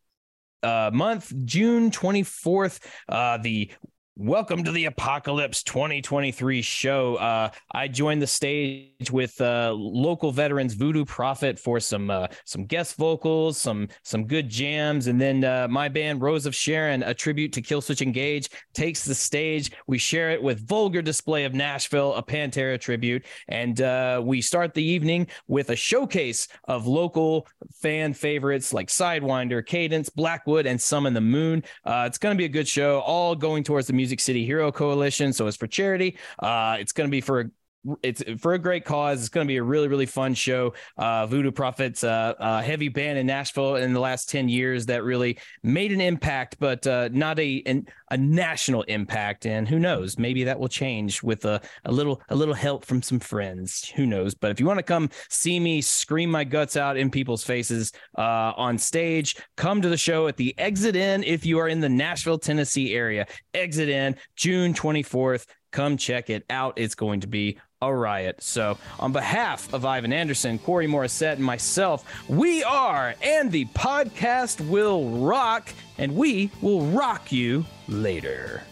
uh, month, June 24th, uh, the Welcome to the Apocalypse 2023 show. Uh, I joined the stage with uh, local veterans Voodoo Prophet for some uh, some guest vocals, some some good jams, and then uh, my band Rose of Sharon, a tribute to Killswitch Engage, takes the stage. We share it with Vulgar Display of Nashville, a Pantera tribute, and uh, we start the evening with a showcase of local fan favorites like Sidewinder, Cadence, Blackwood, and Summon the Moon. Uh, it's going to be a good show, all going towards the music Music City Hero Coalition. So it's for charity. Uh, it's going to be for it's for a great cause. It's going to be a really, really fun show. Uh, Voodoo Prophets, uh, a heavy band in Nashville in the last 10 years that really made an impact, but uh, not a an, a national impact. And who knows, maybe that will change with a, a little a little help from some friends. Who knows? But if you want to come see me scream my guts out in people's faces uh, on stage, come to the show at the Exit Inn if you are in the Nashville, Tennessee area. Exit Inn, June 24th. Come check it out. It's going to be a riot. So, on behalf of Ivan Anderson, Corey Morissette, and myself, we are, and the podcast will rock, and we will rock you later.